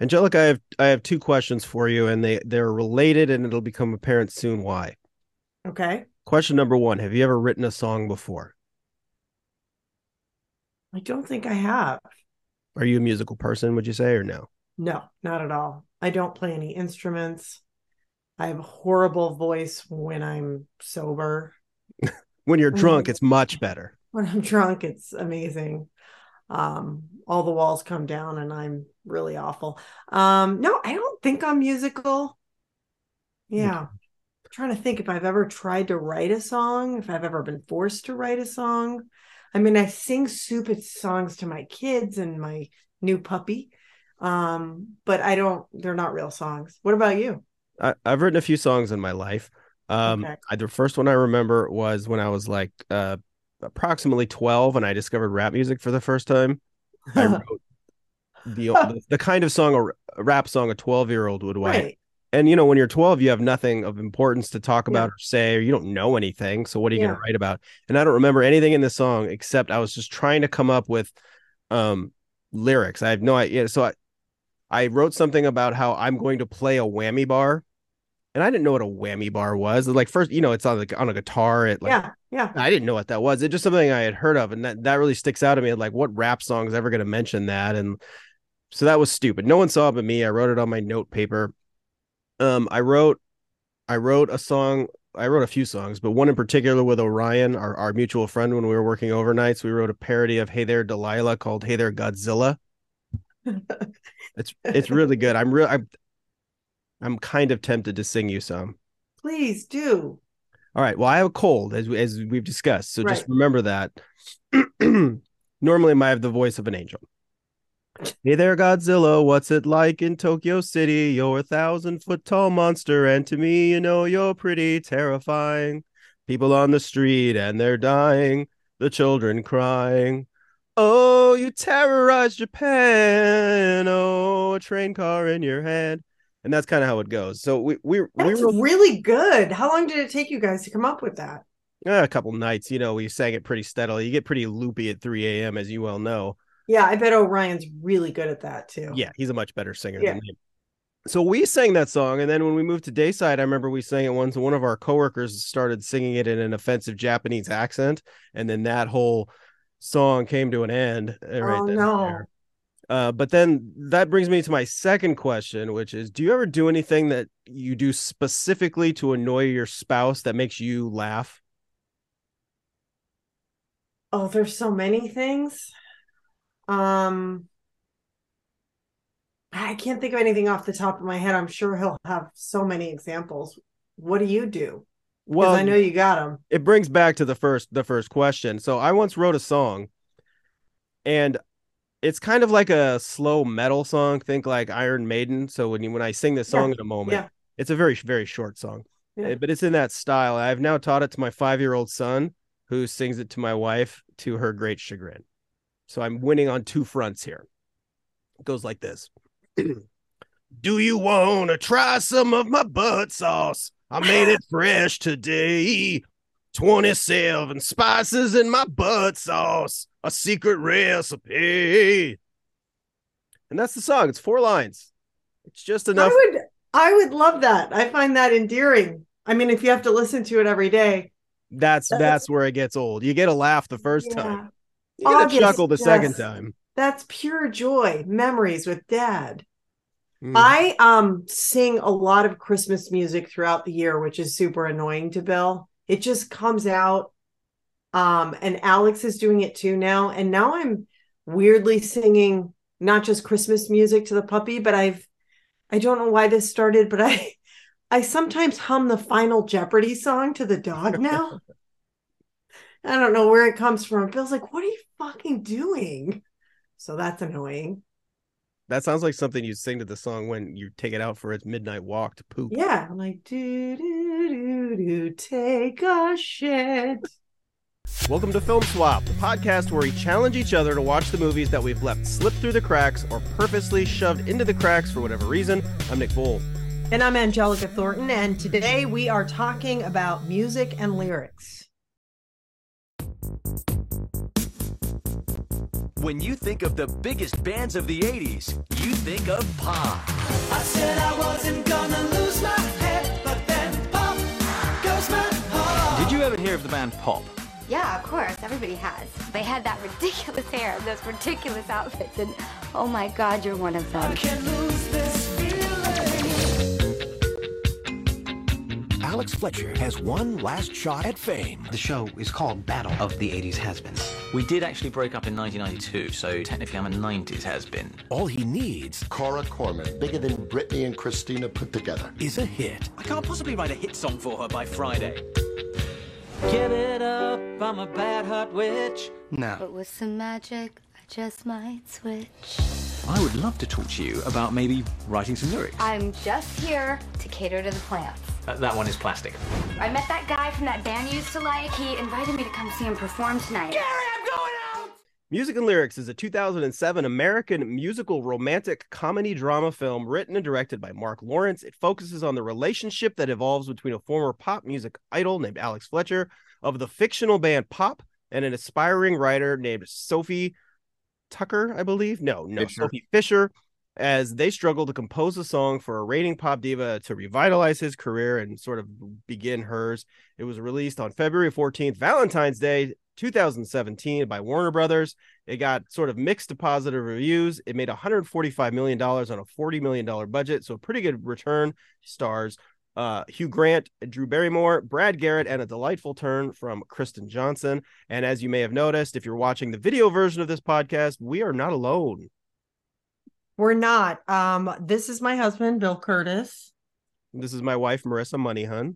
Angelica, I have I have two questions for you, and they they're related, and it'll become apparent soon why. Okay. Question number one: Have you ever written a song before? I don't think I have. Are you a musical person? Would you say or no? No, not at all. I don't play any instruments. I have a horrible voice when I'm sober. When you're drunk, Mhm. it's much better. When I'm drunk, it's amazing. Um, all the walls come down and I'm really awful. Um, no, I don't think I'm musical. Yeah. I'm trying to think if I've ever tried to write a song, if I've ever been forced to write a song. I mean, I sing stupid songs to my kids and my new puppy. Um, but I don't, they're not real songs. What about you? I, I've written a few songs in my life. Um, Okay. I, the first one I remember was when I was like uh, approximately 12 and I discovered rap music for the first time. I wrote the, the the kind of song a rap song a 12 year old would write. Right. And you know, when you're 12, you have nothing of importance to talk Yeah. about or say, or you don't know anything. So what are you going to write about? And I don't remember anything in this song except I was just trying to come up with um lyrics. I have no idea. So I I wrote something about how I'm going to play a whammy bar. And I didn't know what a whammy bar was. Like first, you know, it's on the on a guitar. It like yeah. Yeah. I didn't know what that was. It's just something I had heard of, and that that really sticks out to me. Like, what rap song is ever going to mention that? And so that was stupid. No one saw it but me. I wrote it on my note paper. Um, I wrote, I wrote a song. I wrote a few songs, but one in particular with Orion, our our mutual friend, when we were working overnights, we wrote a parody of "Hey There Delilah" called "Hey There Godzilla." It's it's really good. I'm real. I'm I'm kind of tempted to sing you some. Please do. All right. Well, I have a cold, as we, as we've discussed, so just remember that. Normally, I have the voice of an angel. Hey there, Godzilla. What's it like in Tokyo City? You're a thousand foot tall monster, and to me, you know you're pretty terrifying. People on the street and they're dying. The children crying. Oh, you terrorize Japan. Oh, a train car in your head. And that's kind of how it goes. So we we we That's wrote really good. How long did it take you guys to come up with that? Uh, a couple nights, you know, we sang it pretty steadily. You get pretty loopy at 3 a.m., as you well know. Yeah, I bet Orion's really good at that too. Yeah, he's a much better singer Yeah. than me. So we sang that song, and then when we moved to Dayside, I remember we sang it once. One of our coworkers started singing it in an offensive Japanese accent, and then that whole song came to an end. Right oh no. there. Uh, but then that brings me to my second question, which is: Do you ever do anything that you do specifically to annoy your spouse that makes you laugh? Oh, there's so many things. Um I can't think of anything off the top of my head. I'm sure he'll have so many examples. What do you do? Well, I know you got them. it brings back to the first the first question. So I once wrote a song and it's kind of like a slow metal song, think like Iron Maiden. So when you when I sing this song Yeah, in a moment, yeah. it's a very very short song. Yeah. Uh, But it's in that style. I've now taught it to my 5-year-old son who sings it to my wife to her great chagrin. So I'm winning on two fronts here. It goes like this. Do you want to try some of my butt sauce? I made it fresh today. 27 spices in my butt sauce, a secret recipe. And that's the song. It's four lines. It's just enough. I would I would love that. I find that endearing. I mean, if you have to listen to it every day. That's That's- that's where it gets old. You get a laugh the first Yeah. time. You get August, a chuckle the second time. That's pure joy. Memories with dad. Mhm. I um sing a lot of Christmas music throughout the year, which is super annoying to Bill. It just comes out. Um, and Alex is doing it too now. And now I'm weirdly singing not just Christmas music to the puppy, but I've I don't know why this started, but I I sometimes hum the final Jeopardy song to the dog now. I don't know where it comes from. Bill's like, what are you fucking doing? So that's annoying. That sounds like something you sing to the song when you take it out for its midnight walk to poop. Yeah, I'm like do do do do take a shit. Welcome to Film Swap, the podcast where we challenge each other to watch the movies that we've left slip through the cracks or purposely shoved into the cracks for whatever reason. I'm Nick Voll. And I'm Angelica Thornton, and today we are talking about music and lyrics. When you think of the biggest bands of the 80s, you think of Pop. I said I wasn't gonna lose my head, but then pop goes my heart. Did you ever hear of the band Pop? Yeah, of course. Everybody has. They had that ridiculous hair, and those ridiculous outfits, and oh my god, you're one of them. Can't lose this feeling. Alex Fletcher has one last shot at fame. The show is called Battle of the 80s Has-Beens. We did actually break up in 1992, so technically I'm a 90s has-been. All he needs Cora Corman, bigger than Britney and Christina put together. is a hit. I can't possibly write a hit song for her by Friday. Give it up, I'm a bad hot witch. No. But with some magic, I just might switch. I would love to talk to you about maybe writing some lyrics. I'm just here to cater to the plants. Uh, that one is plastic. I met that guy from that band you used to like. He invited me to come see him perform tonight. Gary, I'm going out! Music and Lyrics is a 2007 American musical romantic comedy drama film written and directed by Marc Lawrence. It focuses on the relationship that evolves between a former pop music idol named Alex Fletcher of the fictional band Pop and an aspiring writer named Sophie Tucker, I believe. No, no, Fisher. Sophie Fisher, as they struggle to compose a song for a reigning pop diva to revitalize his career and sort of begin hers. It was released on February 14th, Valentine's Day, 2017, by Warner Brothers. It got sort of mixed to positive reviews. It made $145 million on a $40 million budget, so a pretty good return. Stars uh, Hugh Grant, Drew Barrymore, Brad Garrett, and a delightful turn from Kristen Johnston. And as you may have noticed, if you're watching the video version of this podcast, we are not alone. We're not. Um, this is my husband, Bill Curtis. This is my wife, Marisa Moneyhun.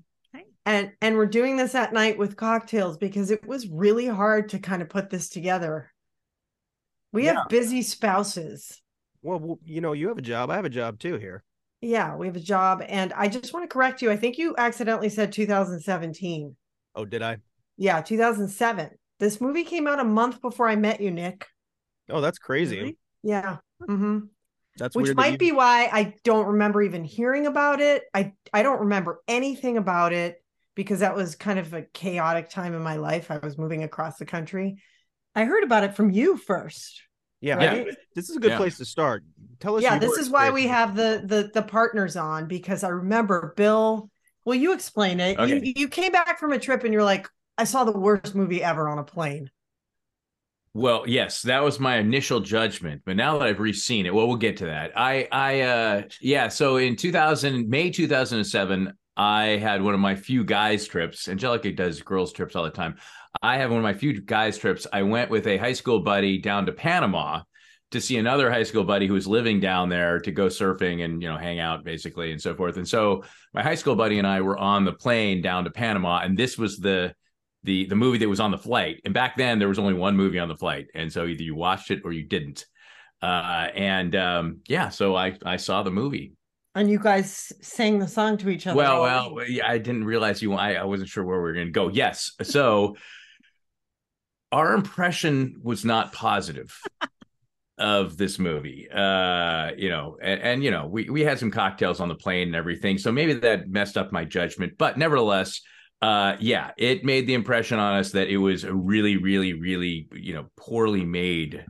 And and we're doing this at night with cocktails because it was really hard to kind of put this together. We Yeah. have busy spouses. Well, well, you know, you have a job. I have a job too here. Yeah, we have a job. And I just want to correct you. I think you accidentally said 2017. Oh, did I? Yeah, 2007. This movie came out a month before I met you, Nick. Oh, that's crazy. Really? Yeah. hmm That's Which weird that might you- be why I don't remember even hearing about it. I I don't remember anything about it because that was kind of a chaotic time in my life. I was moving across the country. I heard about it from you first. Yeah, right? I- this is a good Yeah. place to start. Tell us. Yeah, this is why we have the the the partners on because I remember Bill. Well, you explain it. Okay. You you came back from a trip and you're like, I saw the worst movie ever on a plane. Well, yes, that was my initial judgment, but now that I've re-seen it, well, we'll get to that. I, I, uh, yeah. So in 2000, May 2007, I had one of my few guys trips. Angelica does girls trips all the time. I have one of my few guys trips. I went with a high school buddy down to Panama to see another high school buddy who was living down there to go surfing and you know hang out basically and so forth. And so my high school buddy and I were on the plane down to Panama, and this was the the the movie that was on the flight. And back then there was only one movie on the flight, and so either you watched it or you didn't. Uh, and um, yeah, so I I saw the movie. And you guys sang the song to each other. Well, well, yeah, I didn't realize you. I, I wasn't sure where we were going to go. Yes, so our impression was not positive of this movie. Uh, you know, and, and you know, we we had some cocktails on the plane and everything, so maybe that messed up my judgment. But nevertheless, uh, yeah, it made the impression on us that it was a really, really, really, you know, poorly made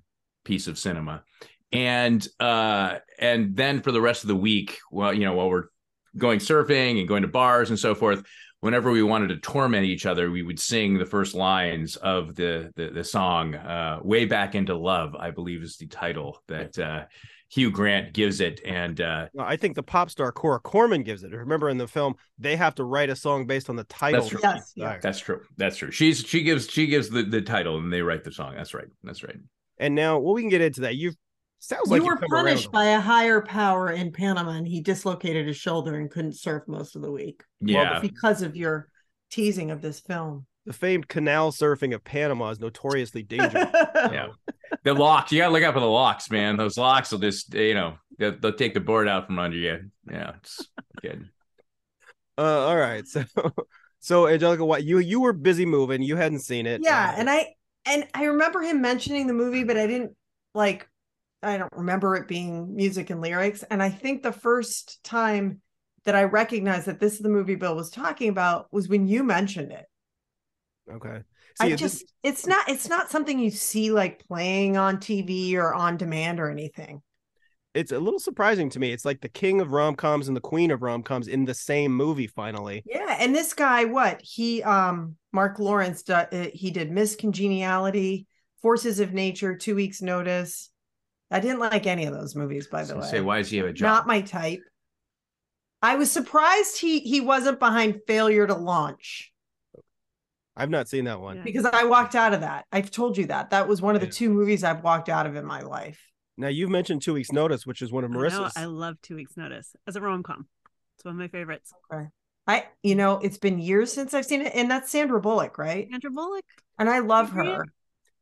piece of cinema. And uh, and then for the rest of the week, well, you know, while we're going surfing and going to bars and so forth, whenever we wanted to torment each other, we would sing the first lines of the the, the song uh, "Way Back into Love," I believe is the title that uh, Hugh Grant gives it, and uh, No, I think the pop star Cora Corman gives it. Remember in the film, they have to write a song based on the title. That's true. Yes, yeah. that's true. That's true. She's she gives she gives the, the title, and they write the song. That's right. That's right. And now, well, we can get into that. You sounds like you were punished by a higher power in Panama and he dislocated his shoulder and couldn't surf most of the week Yeah. because of your teasing of this film. The famed canal surfing of Panama is notoriously dangerous. yeah. The locks, you gotta look out for the locks, man. Those locks will just, you know, they'll, they'll take the board out from under you. Yeah, it's good. Uh, all right, so so Angelica, what you you were busy moving, you hadn't seen it. yeah, Uh, and I and I remember him mentioning the movie, but I didn't like I don't remember it being music and lyrics. And I think the first time that I recognized that this is the movie Bill was talking about was when you mentioned it. Okay. I this- just it's not it's not something you see like playing on TV or on demand or anything. it's a little surprising to me. It's like the king of rom coms and the queen of rom coms in the same movie. Finally, Yeah, and this guy, what he, um, Marc Lawrence, uh, he did Miss Congeniality, Forces of Nature, Two Weeks Notice. I didn't like any of those movies, by the gonna way. say, why does he have a job? Not my type. I was surprised he he wasn't behind Failure to Launch I've not seen that one. Yeah. because I walked out of that. I've told you that that was one of the two movies I've walked out of in my life. Now you've mentioned Two Weeks Notice, which is one of Marisa's. I love Two Weeks Notice as a rom com. It's one of my favorites. Okay. I, you know, it's been years since I've seen it, and that's Sandra Bullock, right? Sandra Bullock. And I love her.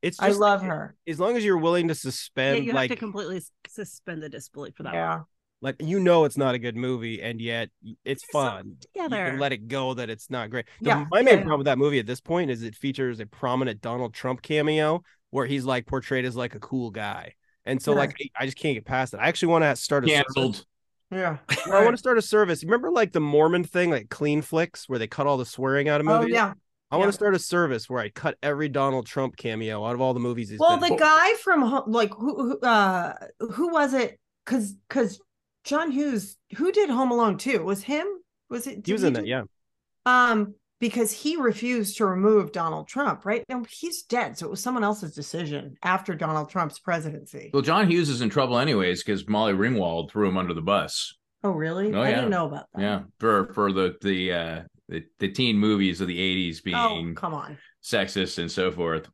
It's I love like, her. As long as you're willing to Yeah, suspend, you like, have to completely suspend the disbelief for that one. Yeah. like you know, it's not a good movie, and yet it's There's something fun. You Together. can let it go that it's not great. The- Yeah, my main yeah. problem with that movie at this point is it features a prominent Donald Trump cameo where he's like portrayed as like a cool guy, and so Yeah. like I I just can't get past it. I actually want to start a service. Canceled. Yeah. I want to start a service. Remember like the Mormon thing, like Clean Flicks, where they cut all the swearing out of movies Oh movies. yeah. I want to start a service where I cut every Donald Trump cameo out of all the movies he's Well, been the in. guy from like who, who uh who was it? Because because John Hughes, who did Home Alone too, was him? Was it? he did was in do- that, yeah. Um, because he refused to remove Donald Trump. Right now, he's dead, so it was someone else's decision after Donald Trump's presidency. Well, John Hughes is in trouble anyways because Molly Ringwald threw him under the bus. Oh, really? Oh, I yeah. didn't know about that. Yeah, for for the the uh the, the teen movies of the '80s being Oh, being come on. sexist and so forth.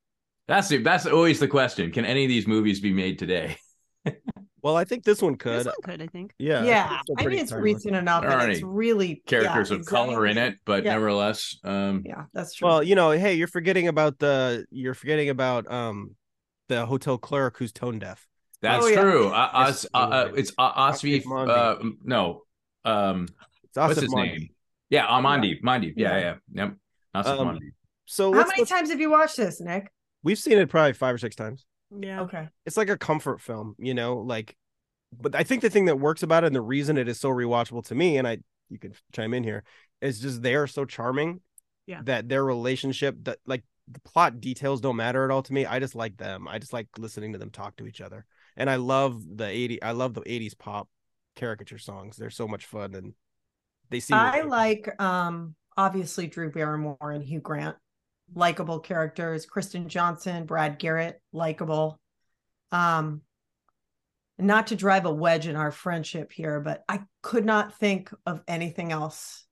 That's the, that's always the question. Can any of these movies be made today? Well, I think this one could. This one could, I think. Yeah. I think Yeah, still I mean it's timeless. recent enough There that it's really Characters yeah, of color in it, but Yeah. nevertheless, um, Yeah, that's true. Well, you know, hey, you're forgetting about the you're forgetting about um the hotel clerk who's tone deaf. that's Oh, yeah. true. Uh, Yes, Os, uh, uh, it's uh, Osvi. Uh, no, um, It's what's Asif his Mandi. name? Yeah, Amandi. Mandi. Yeah, yeah, Yeah. yep. Asif Um, So How many look- times have you watched this, Nick? we've seen it probably five or six times. Yeah. Okay. It's like a comfort film, you know, like but I think the thing that works about it and the reason it is so rewatchable to me, and I you can chime in here, is just they are so charming Yeah. that their relationship that like the plot details don't matter at all to me. I just like them. I just like listening to them talk to each other. And I love the 80 I love the 80s pop caricature songs. They're so much fun and they seem I like um obviously Drew Barrymore and Hugh Grant, likable characters. Kristen Johnston, Brad Garrett, likable. Um, not to drive a wedge in our friendship here, but I could not think of anything else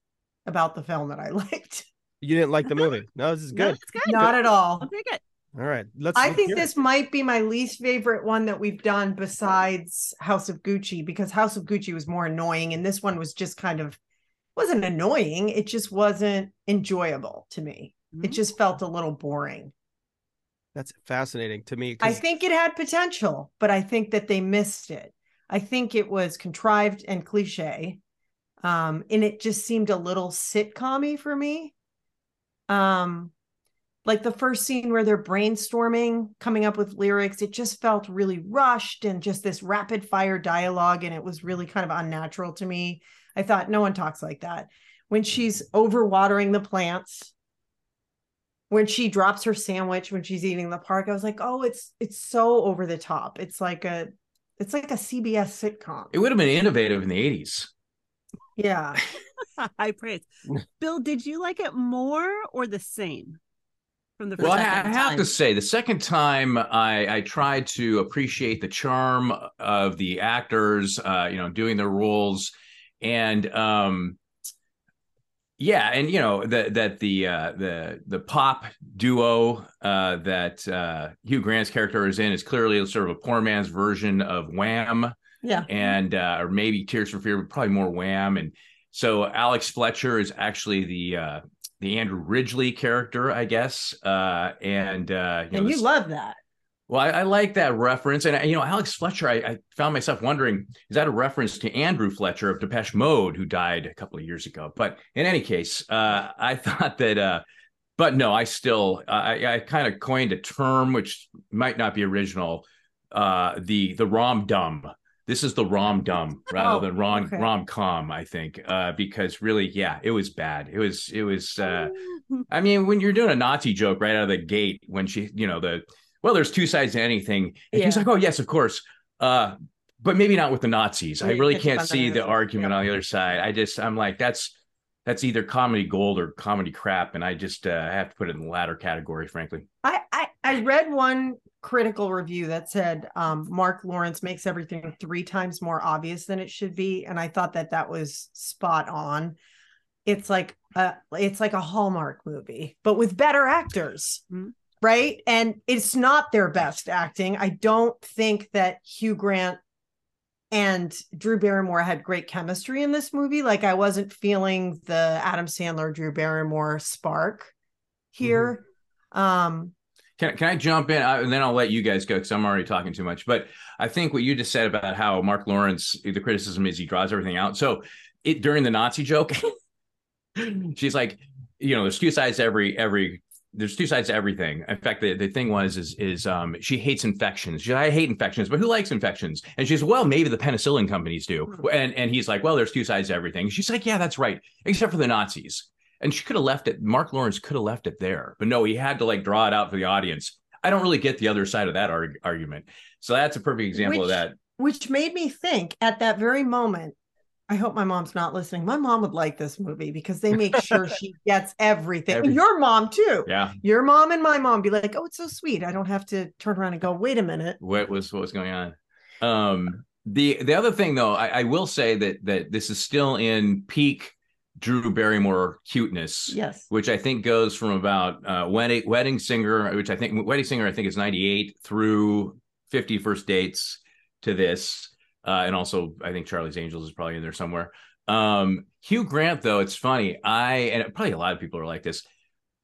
about the film that I liked. you didn't like the movie. No, this is No, good. it's good. Not at all. I'll take it. All right. Let's I think hear it. this might be my least favorite one that we've done besides House of Gucci because House of Gucci was more annoying and this one was just kind of wasn't annoying, it just wasn't enjoyable to me. It Mhm. just felt a little boring. That's fascinating to me. I think it had potential, but I think that they missed it. I think it was contrived and cliche. Um, and it just seemed a little sitcom for me. Um, like the first scene where they're brainstorming, coming up with lyrics, it just felt really rushed and just this rapid fire dialogue, and it was really kind of unnatural to me. I thought no one talks like that. When she's overwatering the plants, when she drops her sandwich when she's eating in the park, I was like, oh, it's it's so over the top. It's like a it's like a CBS sitcom. It would have been innovative in the '80s. Yeah. High praise. Bill, did you like it more or the same from the first Well, I, I have time? to say, the second time I, I tried to appreciate the charm of the actors, uh, you know, doing their roles, and um, yeah, and you know that that the uh, the the pop duo uh, that uh, Hugh Grant's character is in is clearly sort of a poor man's version of Wham Yeah. and uh, or maybe Tears for Fear, but probably more Wham. And so Alex Fletcher is actually the uh, the Andrew Ridgeley character, I guess. Uh, and uh, you know, and you this- love that. Well, I, I like that reference, and you know, Alex Fletcher. I, I found myself wondering, is that a reference to Andrew Fletcher of Depeche Mode, who died a couple of years ago? But in any case, uh, I thought that. Uh, but no, I still, I, I kind of coined a term which might not be original. Uh, the the rom dum this is the rom dum rather Oh, than rom okay. rom com. I think uh, because really, yeah, it was bad. It was it was. Uh, I mean, when you're doing a Nazi joke right out of the gate, when she, you know, the well, there's two sides to anything, and he's like, oh yes, of course. Uh, but maybe not with the Nazis. I really can't see the argument on the other side. I just, I'm like, that's that's either comedy gold or comedy crap, and I just uh, have to put it in the latter category, frankly. I, I I read one critical review that said um, Marc Lawrence makes everything three times more obvious than it should be, and I thought that that was spot on. It's like a it's like a Hallmark movie, but with better actors, Mhm. Right? And it's not their best acting. I don't think that Hugh Grant and Drew Barrymore had great chemistry in this movie. Like I wasn't feeling the Adam Sandler Drew Barrymore spark here. Um Can, can I jump in I, and then I'll let you guys go because I'm already talking too much. But I think what you just said about how Marc Lawrence, the criticism is he draws everything out. So it during the Nazi joke, she's like, you know, there's two sides to every every there's two sides to everything. In fact, the, the thing was is is um she hates infections. She I hate infections, but who likes infections? And she's well, maybe the penicillin companies do. And and he's like, well, there's two sides to everything. She's like, yeah, that's right, except for the Nazis. And she could have left it. Marc Lawrence could have left it there, but no, he had to like draw it out for the audience. I don't really get the other side of that arg- argument. So that's a perfect example of that. which made me think at that very moment i hope my mom's not listening. My mom would like this movie because they make sure she gets everything Every- and your mom too. Yeah. your mom and my mom be like oh it's so sweet. I don't have to turn around and go wait a minute what was what was going on. Um, the the other thing though, I, I will say that that this is still in peak Drew Barrymore cuteness, yes. which I think goes from about uh, wedding wedding singer, which I think wedding singer I think is ninety eight through 50 first dates to this, uh, and also I think Charlie's Angels is probably in there somewhere. Um, Hugh Grant though, it's funny. I and probably a lot of people are like this.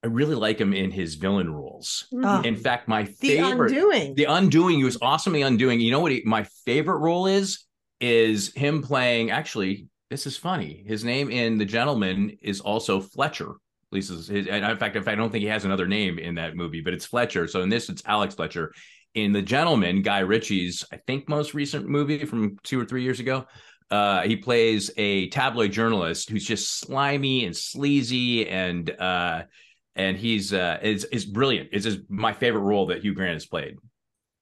I really like him in his villain roles. Ah, In fact, my the favorite undoing the undoing he was awesomely undoing you know what he, my favorite role is is him playing actually this is funny his name in the gentlemen is also fletcher at least is his and in fact if i don't think he has another name in that movie but it's fletcher so in this it's alex fletcher in the gentlemen guy ritchie's i think most recent movie from two or three years ago uh, he plays a tabloid journalist who's just slimy and sleazy and uh, and he's uh, is is brilliant. It's just my favorite role that Hugh Grant has played.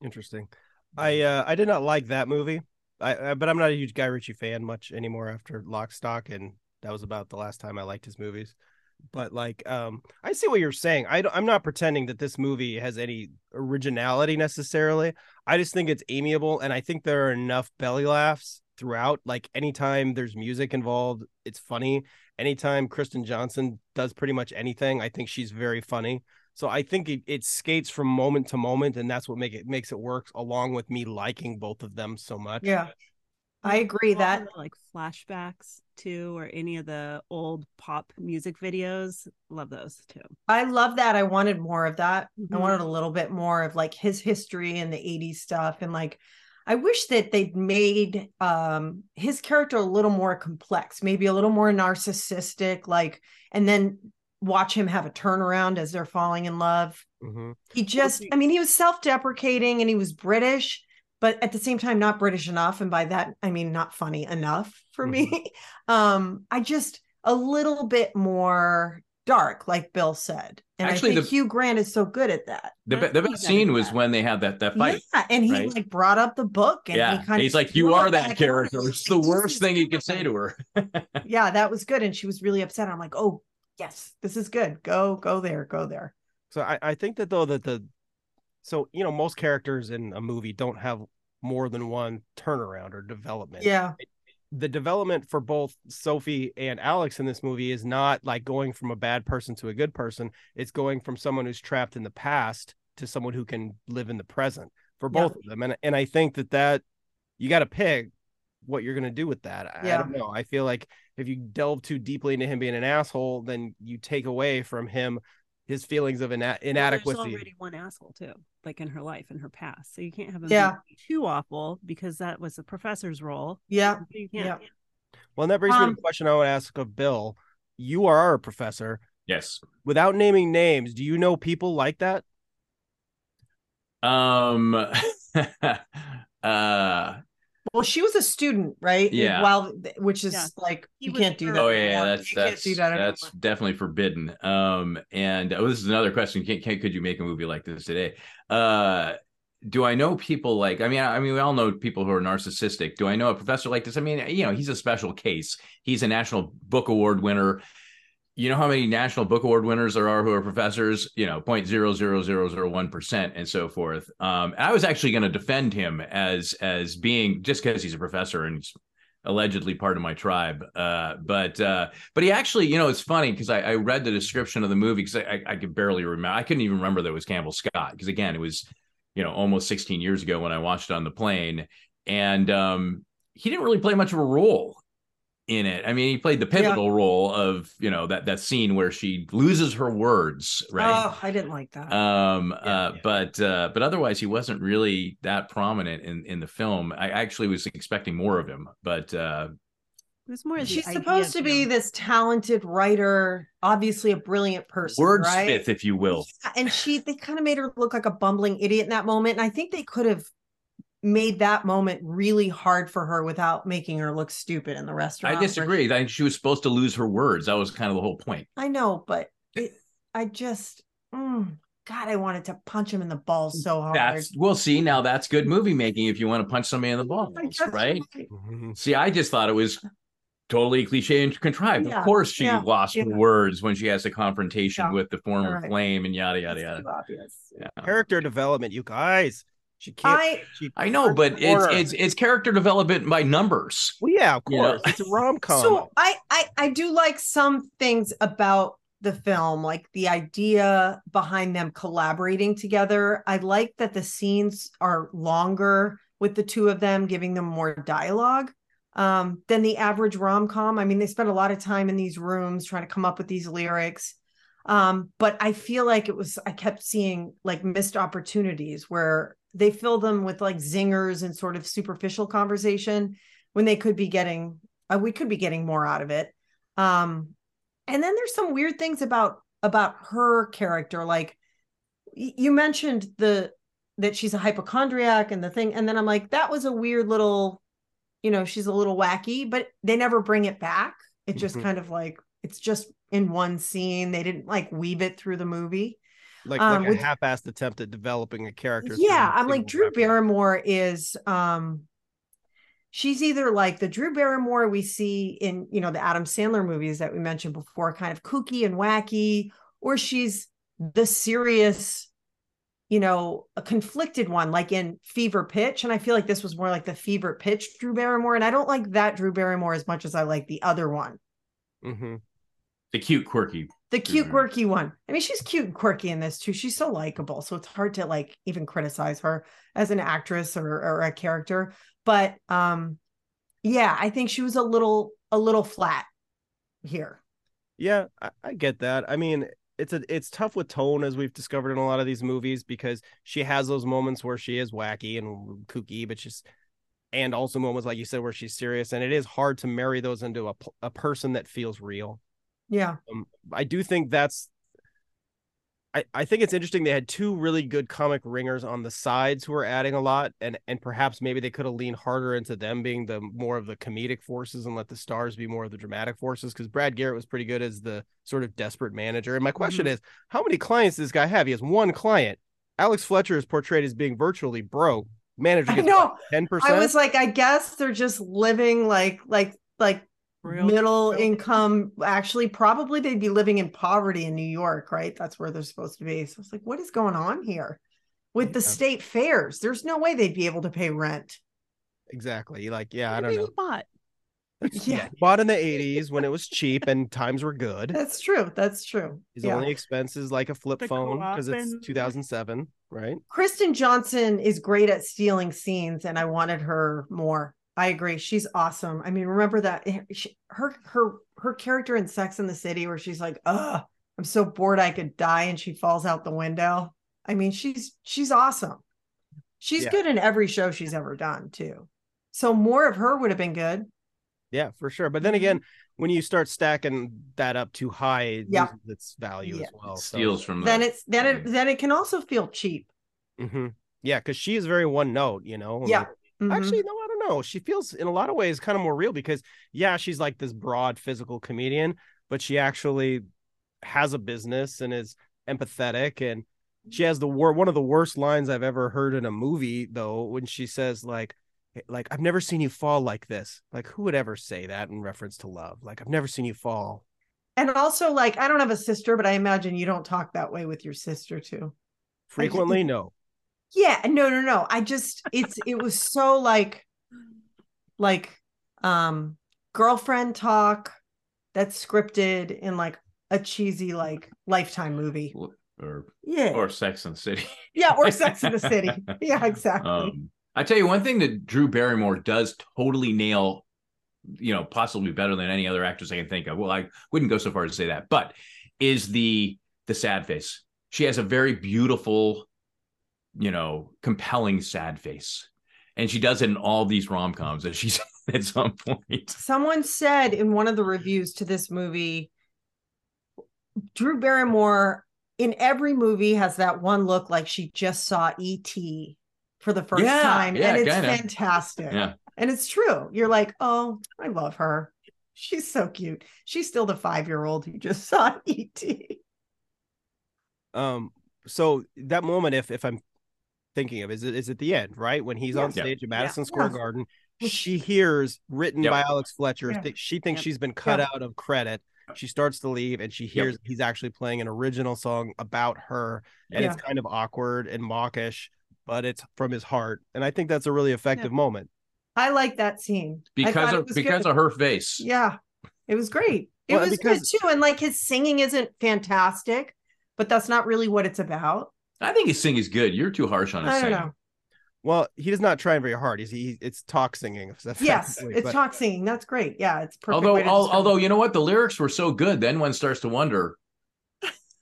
Interesting. I uh I did not like that movie. I, I but I'm not a huge Guy Ritchie fan much anymore after Lock Stock and that was about the last time I liked his movies. But like um I see what you're saying. I, i'm not pretending that this movie has any originality necessarily. I just think it's amiable and I think there are enough belly laughs throughout. Like anytime there's music involved, it's funny. Anytime Kristen Johnston does pretty much anything, I think she's very funny. So I think it, it skates from moment to moment, and that's what make it makes it work. Along with me liking both of them so much. yeah i agree that the, like flashbacks too, or any of the old pop music videos. Love those too. I love that. I wanted more of that. I Mhm. wanted a little bit more of like his history and the 80s stuff. And like, I wish that they'd made um his character a little more complex, maybe a little more narcissistic, like, and then watch him have a turnaround as they're falling in love. Mhm. He just, I mean, he was self-deprecating and he was British, but at the same time, not British enough. And by that, I mean not funny enough for me. um, I just a little bit more dark, like Bill said. And Actually, I think the- Hugh Grant is so good at that. The, be- the best scene was when they had that that fight. Yeah, and he right? like brought up the book and yeah, he kind he's of like, "You are that character." It's the worst thing you could say to her. Yeah, that was good. And she was really upset. I'm like, oh yes, this is good. Go, go there, go there. So I, I think that though that the so you know most characters in a movie don't have more than one turnaround or development. Yeah. The development for both Sophie and Alex in this movie is not like going from a bad person to a good person. It's going from someone who's trapped in the past to someone who can live in the present for Yeah. both of them. And and I think that that you got to pick what you're going to do with that. I- I don't know. I feel like if you delve too deeply into him being an asshole, then you take away from him his feelings of ina- Well, inadequacy. There's already one asshole too, like in her life, in her past. So you can't have him Yeah. too awful because that was the professor's role. Yeah. You can't. Well, and that brings me to Um, the question I want to ask of Bill. You are our professor. Yes. Without naming names, do you know people like that? Um. uh. Well, she was a student, right? Yeah. While which is Yeah. like He you can't do that. Oh yeah, yeah, that's you can't that's do that that's definitely forbidden. Um, and oh, this is another question: can, can could you make a movie like this today? Uh, do I know people like? I mean, I, I mean, we all know people who are narcissistic. Do I know a professor like this? I mean, you know, he's a special case. He's a National Book Award winner. You know how many National Book Award winners there are who are professors? You know, point zero zero zero zero one percent, and so forth. Um, and I was actually going to defend him as as being just because he's a professor and he's allegedly part of my tribe. Uh, but uh, but he actually, you know, it's funny because I, I read the description of the movie because I, I, I could barely remember. I couldn't even remember that it was Campbell Scott because again, it was you know almost 16 years ago when I watched it on the plane, and um, he didn't really play much of a role in it. I mean, he played the pivotal role of you know that that scene where she loses her words, right? Oh, I didn't like that. um Yeah, uh yeah. but uh but otherwise he wasn't really that prominent in in the film i actually was expecting more of him but uh It was more. She's supposed to be him. this talented writer, obviously a brilliant person, right? wordsmith if you will Yeah, and she they kind of made her look like a bumbling idiot in that moment and i think they could have made that moment really hard for her without making her look stupid in the restaurant i disagree. She- i think she was supposed to lose her words. That was kind of the whole point. I know but it, i just mm, god i wanted to punch him in the balls so hard. That's we'll see now that's good movie making if you want to punch somebody in the balls I guess right. Mhm. see i just thought it was totally cliche and contrived. Yeah, of course she yeah, lost yeah. her words when she has a confrontation Yeah, with the former alright. flame and yada yada yada. yeah. Character development, you guys. She can't. i she I know, but it's it's it's character development by numbers. well, yeah, of you know. course. It's a rom com. so I, I i do like some things about the film like the idea behind them collaborating together i like that the scenes are longer with the two of them giving them more dialogue um, than the average rom-com i mean they spend a lot of time in these rooms trying to come up with these lyrics um, but i feel like it was i kept seeing like missed opportunities where they fill them with like zingers and sort of superficial conversation when they could be getting uh, we could be getting more out of it. Um and then there's some weird things about about her character like y- you mentioned the that she's a hypochondriac and the thing and then i'm like that was a weird little you know she's a little wacky but they never bring it back. It just Mhm. kind of like it's just in one scene. They didn't like weave it through the movie like, um, like a with- half-assed attempt at developing a character. yeah I'm like drew reference. barrymore is um she's either like the drew barrymore we see in you know the adam sandler movies that we mentioned before kind of kooky and wacky or she's the serious you know a conflicted one like in fever pitch and i feel like this was more like the fever pitch drew barrymore and i don't like that drew barrymore as much as i like the other one Mhm. The cute, quirky. The cute Mhm. quirky one i mean she's cute and quirky in this too she's so likable so it's hard to like even criticize her as an actress or, or a character but um yeah i think she was a little a little flat here Yeah, I, I get that. I mean, it's a it's tough with tone as we've discovered in a lot of these movies because she has those moments where she is wacky and kooky, but she's and also moments like you said where she's serious, and it is hard to marry those into a, a person that feels real. Yeah. Um, I do think that's. I, I think it's interesting they had two really good comic ringers on the sides who were adding a lot and and perhaps maybe they could have leaned harder into them being the more of the comedic forces and let the stars be more of the dramatic forces because Brad Garrett was pretty good as the sort of desperate manager. And my question Mhm. is how many clients does this guy have? He has one client. Alex Fletcher is portrayed as being virtually broke. Manager i gets know. ten i was like i guess they're just living like like like Real- middle real- income actually probably they'd be living in poverty in new york right? That's where they're supposed to be. So it's like what is going on here? With the state fairs there's no way they'd be able to pay rent. Exactly. Like yeah I don't know. bought. yeah bought in the 80s when it was cheap and times were good. That's true. That's true. His yeah. only expense is like a flip The phone because it's 2007, right? Kristen Johnston is great at stealing scenes, and I wanted her more. I agree. She's awesome. I mean, remember that eh, she, her her her character in Sex in the City, where she's like, "Ugh, I'm so bored I could die," and she falls out the window. I mean, she's she's awesome. She's Yeah. good in every show she's ever done too. So more of her would have been good. Yeah, for sure. But then again, when you start stacking that up too high, it Yeah. loses its value Yeah. as well. steals from the, Then it's then it then it can also feel cheap. hmm Yeah, because she is very one note, you know. Yeah. Mhm. Actually, no, I don't know. She feels in a lot of ways kind of more real because yeah, she's like this broad physical comedian, but she actually has a business and is empathetic and she has the wor- one of the worst lines I've ever heard in a movie though when she says like like I've never seen you fall like this. Like who would ever say that in reference to love? Like I've never seen you fall. And also, like, I don't have a sister, but I imagine you don't talk that way with your sister too. Frequently, no. Yeah, no, no, no. I just it's it was so like like um girlfriend talk that's scripted in like a cheesy like lifetime movie. or Yeah. or Sex and the City. Yeah, or Sex in the City. Yeah, exactly. Um, I tell you one thing that Drew Barrymore does totally nail, you know, possibly better than any other actress I can think of. Well, I wouldn't go so far as to say that, but is the the sad face. She has a very beautiful, you know, compelling sad face. And she does it in all these rom coms that she's at some point. Someone said in one of the reviews to this movie, Drew Barrymore in every movie has that one look like she just saw E.T. for the first Yeah, time. yeah, and it's kinda. fantastic. Yeah. And it's true. You're like, oh, I love her. She's so cute. She's still the five year old who just saw E.T. Um, so that moment, if if I'm thinking of, is it is at the end, right when he's on Yeah. stage at Yeah. Madison Square Yeah. Garden? She hears written Yep. by Alex Fletcher. Yeah. She thinks Yep. she's been cut Yeah. out of credit. She starts to leave, and she hears he's actually playing an original song about her, and it's kind of awkward and mawkish, but it's from his heart. And I think that's a really effective moment. I like that scene. Because of because good. of her face. Yeah, it was great. It Well, was because- good too. And like his singing isn't fantastic, but that's not really what it's about. I think his singing is good. You're too harsh on his I don't singing. know. Well, he does not try very hard. He's he, it's talk singing. Yes, effectively, it's but- talk singing. That's great. Yeah, it's perfect. although way al- although you know what the lyrics were so good then one starts to wonder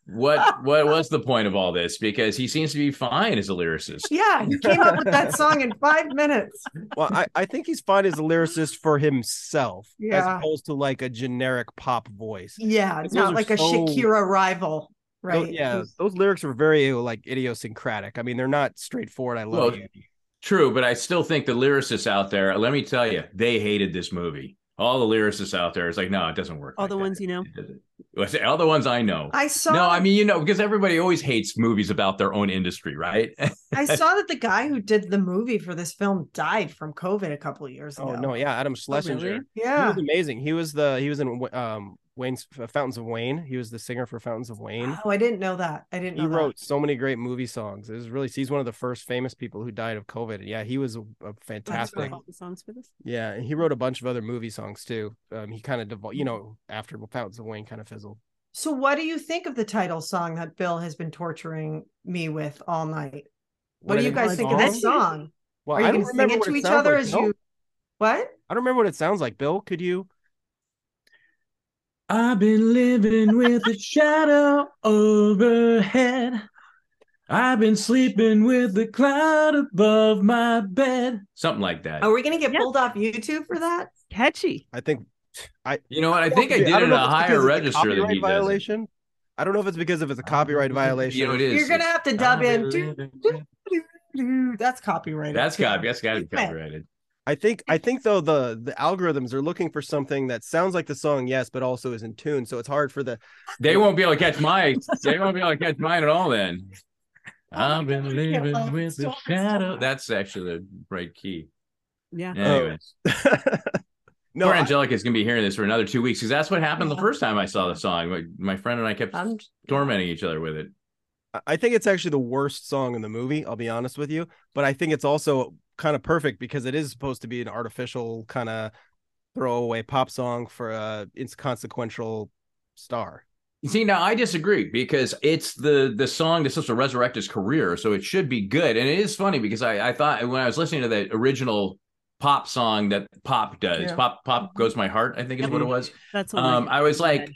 what what was the point of all this because he seems to be fine as a lyricist yeah, he came up with that song in five minutes. well, I, I think he's fine as a lyricist for himself, yeah. as opposed to like a generic pop voice. Yeah, Those not are like a Shakira rival, Tho- right? yeah, Who's- those lyrics are very like idiosyncratic. I mean, they're not straightforward. I love Well, you. true but i still think the lyricists out there let me tell you they hated this movie all the lyricists out there is like no it doesn't work All like the that. ones you know. It doesn't. Well, I all the ones i know I saw. no i mean you know because everybody always hates movies about their own industry right I saw that the guy who did the movie for this film died from COVID a couple of years ago. Oh no, yeah, Adam Schlesinger. really? He was amazing. He was the he was in um Wayne's uh, Fountains of Wayne. He was the singer for Fountains of Wayne. Oh, I didn't know that. I didn't know He that. wrote so many great movie songs. It was really he's one of the first famous people who died of COVID. Yeah, he was a, a fantastic. All the songs for this. Yeah, and he wrote a bunch of other movie songs too. Um, he kind of devol- you know after Fountains of Wayne kind of fizzled. So, what do you think of the title song that Bill has been torturing me with all night? What, I do you guys the think of this song? song? Well, Are you I going don't to sing remember it what to it each sounds other like, as Bill. you? What? I don't remember what it sounds like. Bill, could you? I've been living with a shadow overhead. I've been sleeping with the cloud above my bed. Something like that. Are we going to get Yeah. pulled off YouTube for that? Catchy. I think I you know what? I think I did don't it in a higher because a register than copyright he does. it. violation. I don't know if it's because if it's a copyright violation. You know, it is. You're going to have to dub in. That's copyrighted. That's too. got that's got to be copyrighted. I think I think though the the algorithms are looking for something that sounds like the song, yes, but also is in tune. So it's hard for the They won't be able to catch my. They won't be able to catch mine at all. Then I've been living love with the shadow. That's actually the right key. Yeah. Oh. Anyways, no. poor I- Angelica's gonna be hearing this for another two weeks because that's what happened the first time I saw the song. My, my friend and I kept I'm- tormenting each other with it. I think it's actually the worst song in the movie. I'll be honest with you, but I think it's also kind of perfect because it is supposed to be an artificial kind of throwaway pop song for a inconsequential star. You see, now I disagree because it's the the song that's supposed to resurrect his career, so it should be good. And it is funny because I, I thought when I was listening to the original pop song that Pop does, Yeah. Pop Pop Goes My Heart, I think is what it was. That's what Um, I was like,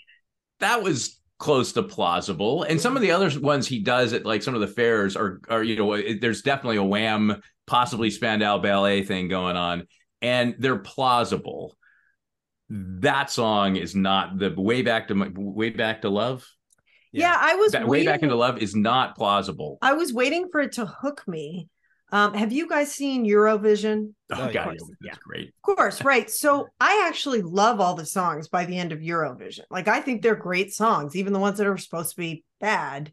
that was close to plausible. And some of the other ones he does at like some of the fairs are are you know there's definitely a Wham, possibly Spandau Ballet thing going on, and they're plausible. That song is not the way back to my, way back to love. Yeah, I was That way back into love is not plausible. I was waiting for it to hook me. Um, have you guys seen Eurovision? Oh, Oh, god, that's yeah. great. Of course, right. So I actually love all the songs by the end of Eurovision. Like I think they're great songs, even the ones that are supposed to be bad.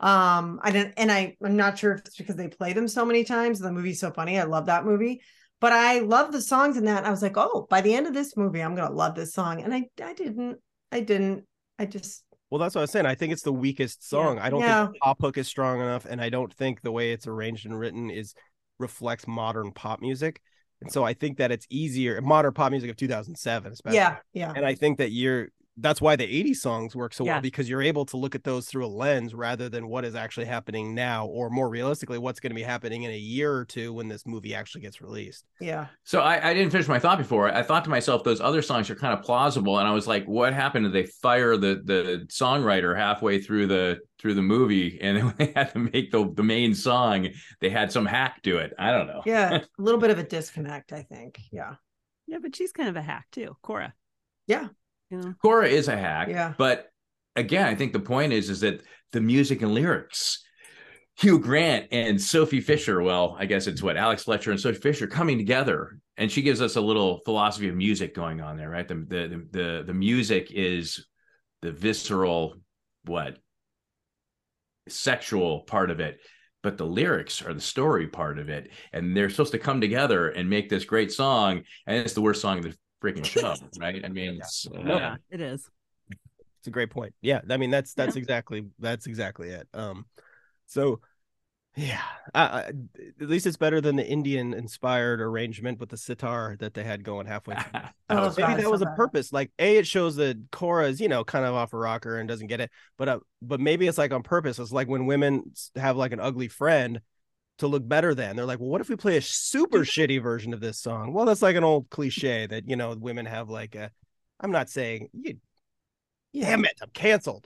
Um, I didn't, and I, I'm not sure if it's because they play them so many times. The movie's so funny. I love that movie, but I love the songs in that. I was like, oh, by the end of this movie, I'm gonna love this song. And I, I didn't, I didn't, I just, Well, that's what I was saying. I think it's the weakest song. I don't Yeah. think the pop hook is strong enough, and I don't think the way it's arranged and written is reflects modern pop music. And so I think that it's easier modern pop music of 2007, especially. yeah, yeah, And I think that you're that's why the 80s songs work so Yeah. well because you're able to look at those through a lens rather than what is actually happening now, or more realistically, what's going to be happening in a year or two when this movie actually gets released. yeah. So I, I didn't finish my thought before. I thought to myself, those other songs are kind of plausible, and I was like, "What happened? Did they fire the the songwriter halfway through the through the movie, and then when they had to make the the main song? They had some hack do it. I don't know. Yeah, a little bit of a disconnect, I think. Yeah. Yeah, but she's kind of a hack too, Cora. Yeah. Know? Cora is a hack. Yeah. But again, I think the point is is that the music and lyrics. Hugh Grant and Sophie Fisher, well, I guess it's what Alex Fletcher and Sophie Fisher coming together, and she gives us a little philosophy of music going on there, right? The the the the music is the visceral, what sexual part of it, but the lyrics are the story part of it, and they're supposed to come together and make this great song, and it's the worst song the freaking show, right? I mean, it's, uh, Yeah, it is. It's a great point. Yeah, I mean that's that's exactly that's exactly it. Um, so yeah, I, I, at least it's better than the Indian inspired arrangement with the sitar that they had going halfway. through. Oh, Maybe God, that so was a purpose. Like a, it shows that Cora is you know kind of off a rocker and doesn't get it, but uh, but maybe it's like on purpose. It's like when women have like an ugly friend to look better than. They're like, well, what if we play a super shitty version of this song? Well, that's like an old cliche that you know women have like a. I'm not saying you. Damn it, I'm canceled.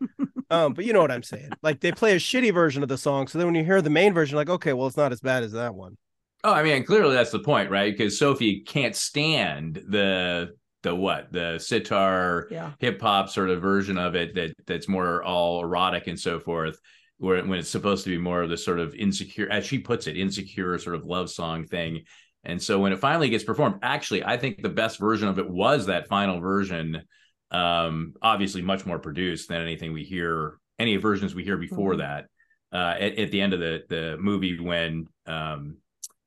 um, but you know what I'm saying. Like they play a shitty version of the song, so then when you hear the main version, like, okay, well, it's not as bad as that one. Oh, I mean, clearly that's the point, right? Because Sophie can't stand the the what the sitar Yeah. hip hop sort of version of it that that's more all erotic and so forth. Where when it's supposed to be more of the sort of insecure, as she puts it, insecure sort of love song thing. And so when it finally gets performed, actually, I think the best version of it was that final version. Um, obviously, much more produced than anything we hear, any versions we hear before Mhm. that. Uh, at, at the end of the the movie when um,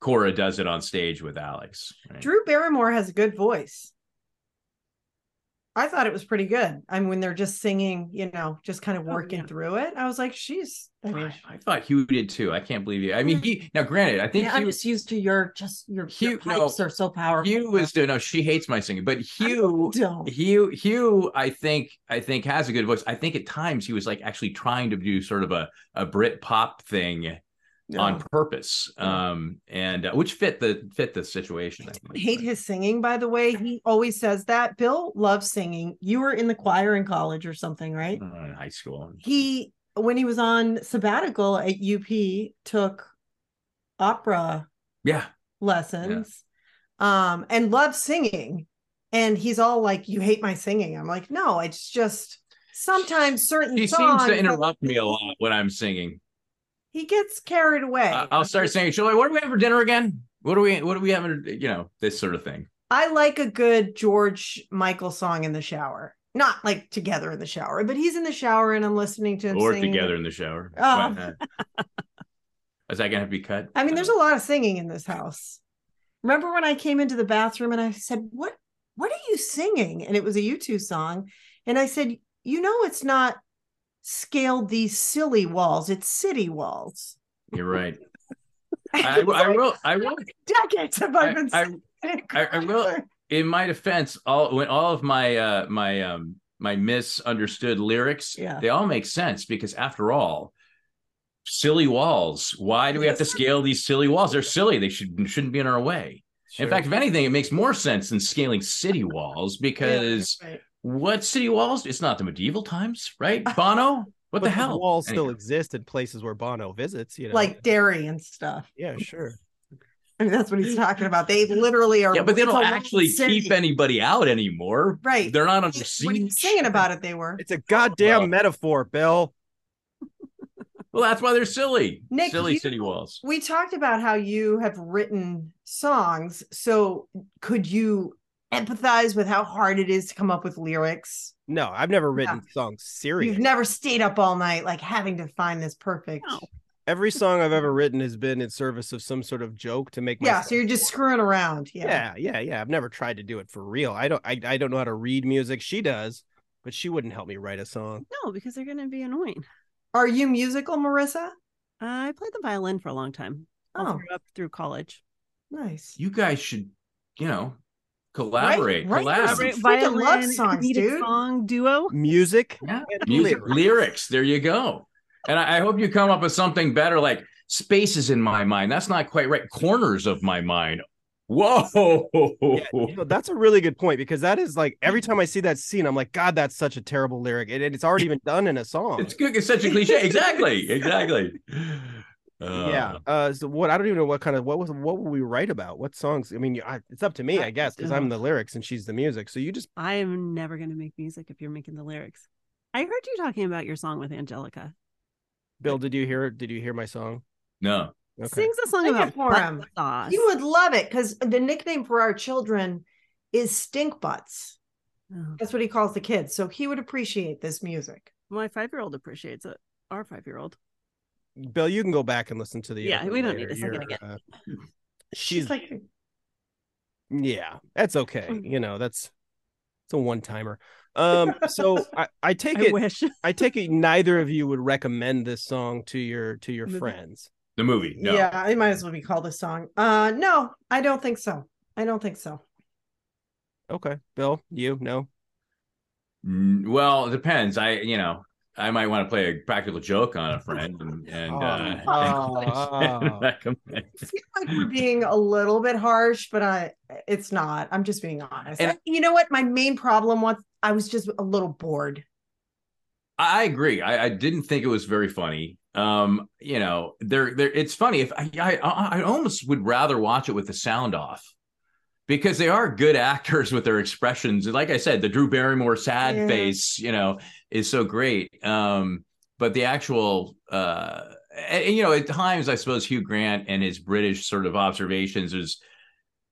Cora does it on stage with Alex. right? Drew Barrymore has a good voice. I thought it was pretty good. I mean, when they're just singing, you know, just kind of Oh, working yeah. through it, I was like, she's. I mean, I, I thought Hugh did too. I can't believe you. I mean, he now granted, I think yeah, I'm just used to your just your, your Hugh- no, pipes are so powerful. Hugh was doing. No, she hates my singing, but Hugh, Don't. Hugh, Hugh, I think, I think has a good voice. I think at times he was like actually trying to do sort of a a Brit pop thing on purpose, um, and uh, which fit the fit the situation. I think. hate his singing, by the way. He always says that. Bill loves singing. You were in the choir in college or something, right? Uh, in high school. He, when he was on sabbatical at UP, took opera Yeah, lessons um and loved singing and he's all like you hate my singing i'm like no it's just sometimes certain he songs seems to interrupt me a lot when I'm singing. He gets carried away I- I'll start saying, "Shirley, what do we have for dinner again? What do we what do we have? You know, this sort of thing." i like a good george michael song in the shower not like together in the shower but he's in the shower and i'm listening to him or together in the shower. Oh. Uh, Is that gonna have to be cut? i mean there's a lot of singing in this house remember when i came into the bathroom and i said what what are you singing and it was a u2 song and i said you know it's not scaled these silly walls it's city walls You're right. I, I will. I will. decades have i been I, I, I will. In my defense, all when all of my uh my um my misunderstood lyrics, Yeah. they all make sense because after all, silly walls. Why do we have to scale these silly walls? They're silly. They should shouldn't be in our way. In fact, if anything, it makes more sense than scaling city walls because right. What city walls? It's not the medieval times, right? Bono, what but the hell? walls still exist in places where Bono visits. You know, like Derry and stuff yeah, sure. i mean that's what he's talking about they literally are Yeah, but they don't actually city. keep anybody out anymore. Right. They're not under when he was siege. singing about it they were It's a goddamn Well- metaphor, Bill. Well, that's why they're silly. Nick, silly you- city walls. We talked about how you have written songs. So could you empathize with how hard it is to come up with lyrics? No, I've never written songs serious. You've never stayed up all night like having to find this perfect. Every song I've ever written has been in service of some sort of joke to make Yeah, so you're just screwing around. Yeah. yeah, yeah, yeah. I've never tried to do it for real. I don't I, I don't know how to read music. She does, but she wouldn't help me write a song. No, because they're going to be annoying. Are you musical, Marisa? Uh, I played the violin for a long time. all Oh. through up through college. Nice. You guys should, you know, collaborate. write your collaborate. some freaking love songs, dude. song duo. Music, Yeah. Music, lyrics. lyrics. There you go. And I, I hope you come up with something better, like spaces in my mind. That's not quite right. Corners of my mind. Whoa. Yeah, you know, that's a really good point because that is like every time I see that scene, I'm like, God, that's such a terrible lyric. And it's already been done in a song. It's good. It's such a cliche. Exactly. Exactly. Uh, yeah. Uh, so what? I don't even know what kind of what was what will we write about? What songs? I mean, I, it's up to me, I guess, because I'm the lyrics and she's the music. So you just I am never going to make music if you're making the lyrics. I heard you talking about your song with Angelica. Bill, did you hear? Did you hear my song? No. Okay. Sings a song Sing about for butt him. sauce. You would love it because the nickname for our children is stink butts. Oh. That's what he calls the kids. So he would appreciate this music. My five year old appreciates it. Our five year old. Bill, you can go back and listen to the. Yeah, we don't later. need to sing it You're, again. uh, She's she's like, yeah, that's okay. Mm. You know, that's it's a one timer. Um, so I, I take I it wish. I take it neither of you would recommend this song to your to your Movie. friends. The movie. No. yeah, it might as well be called a song. Uh, no, I don't think so. I don't think so. Okay, Bill, you no. Mm, Well, it depends. I, you know, I might want to play a practical joke on a friend and, and, uh, Oh. recommend. I feel like we're being a little bit harsh, but I it's not. I'm just being honest. And- you know what? My main problem was I was just a little bored. I agree. I, I didn't think it was very funny. Um, you know, there, there. It's funny. If I, I, I almost would rather watch it with the sound off, because they are good actors with their expressions. Like I said, the Drew Barrymore sad Yeah. face, you know, is so great. Um, but the actual, uh, and, you know, at times I suppose Hugh Grant and his British sort of observations is,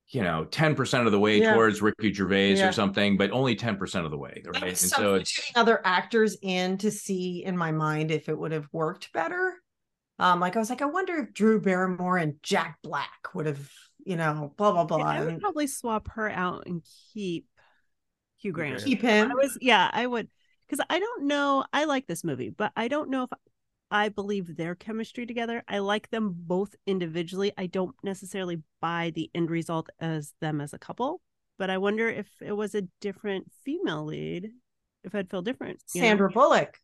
you know, ten percent of the way Yeah. towards Ricky Gervais Yeah. or something, but only ten percent of the way, right? And so it's other actors in to see in my mind if it would have worked better. Um, like I was like, I wonder if Drew Barrymore and Jack Black would have, you know, blah blah blah. I would and probably swap her out and keep Hugh Grant. keep him. I was yeah, I would because I don't know. I like this movie, but I don't know if I believe their chemistry together. I like them both individually. I don't necessarily buy the end result as them as a couple, but I wonder if it was a different female lead, if I'd feel different. Sandra know? Sandra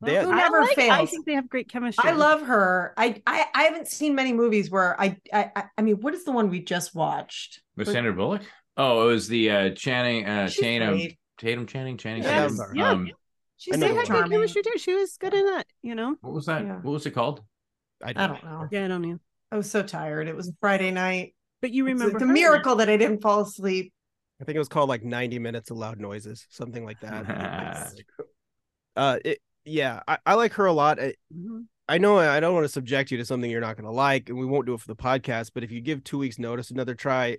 Bullock. They- Who I never like- I think they have great chemistry. I love her. I, I I haven't seen many movies where I I I- I mean, what is the one we just watched? With Was- Sandra Bullock? Oh, it was the uh Channing uh She's Tatum great. Tatum Channing Channing Yeah, Tatum. yeah. Um, She's I They know so had the great chemistry too. She was good in that, you know. what was that? Yeah. What was it called? I I don't. don't know. Yeah, I don't know. I was so tired. It was a Friday night. But you It's remember the her. miracle that I didn't fall asleep. I think it was called like 90 minutes of loud noises, something like that. uh, it, yeah, I, I like her a lot. I, Mhm. I know I don't want to subject you to something you're not going to like, and we won't do it for the podcast. But if you give two weeks notice, another try.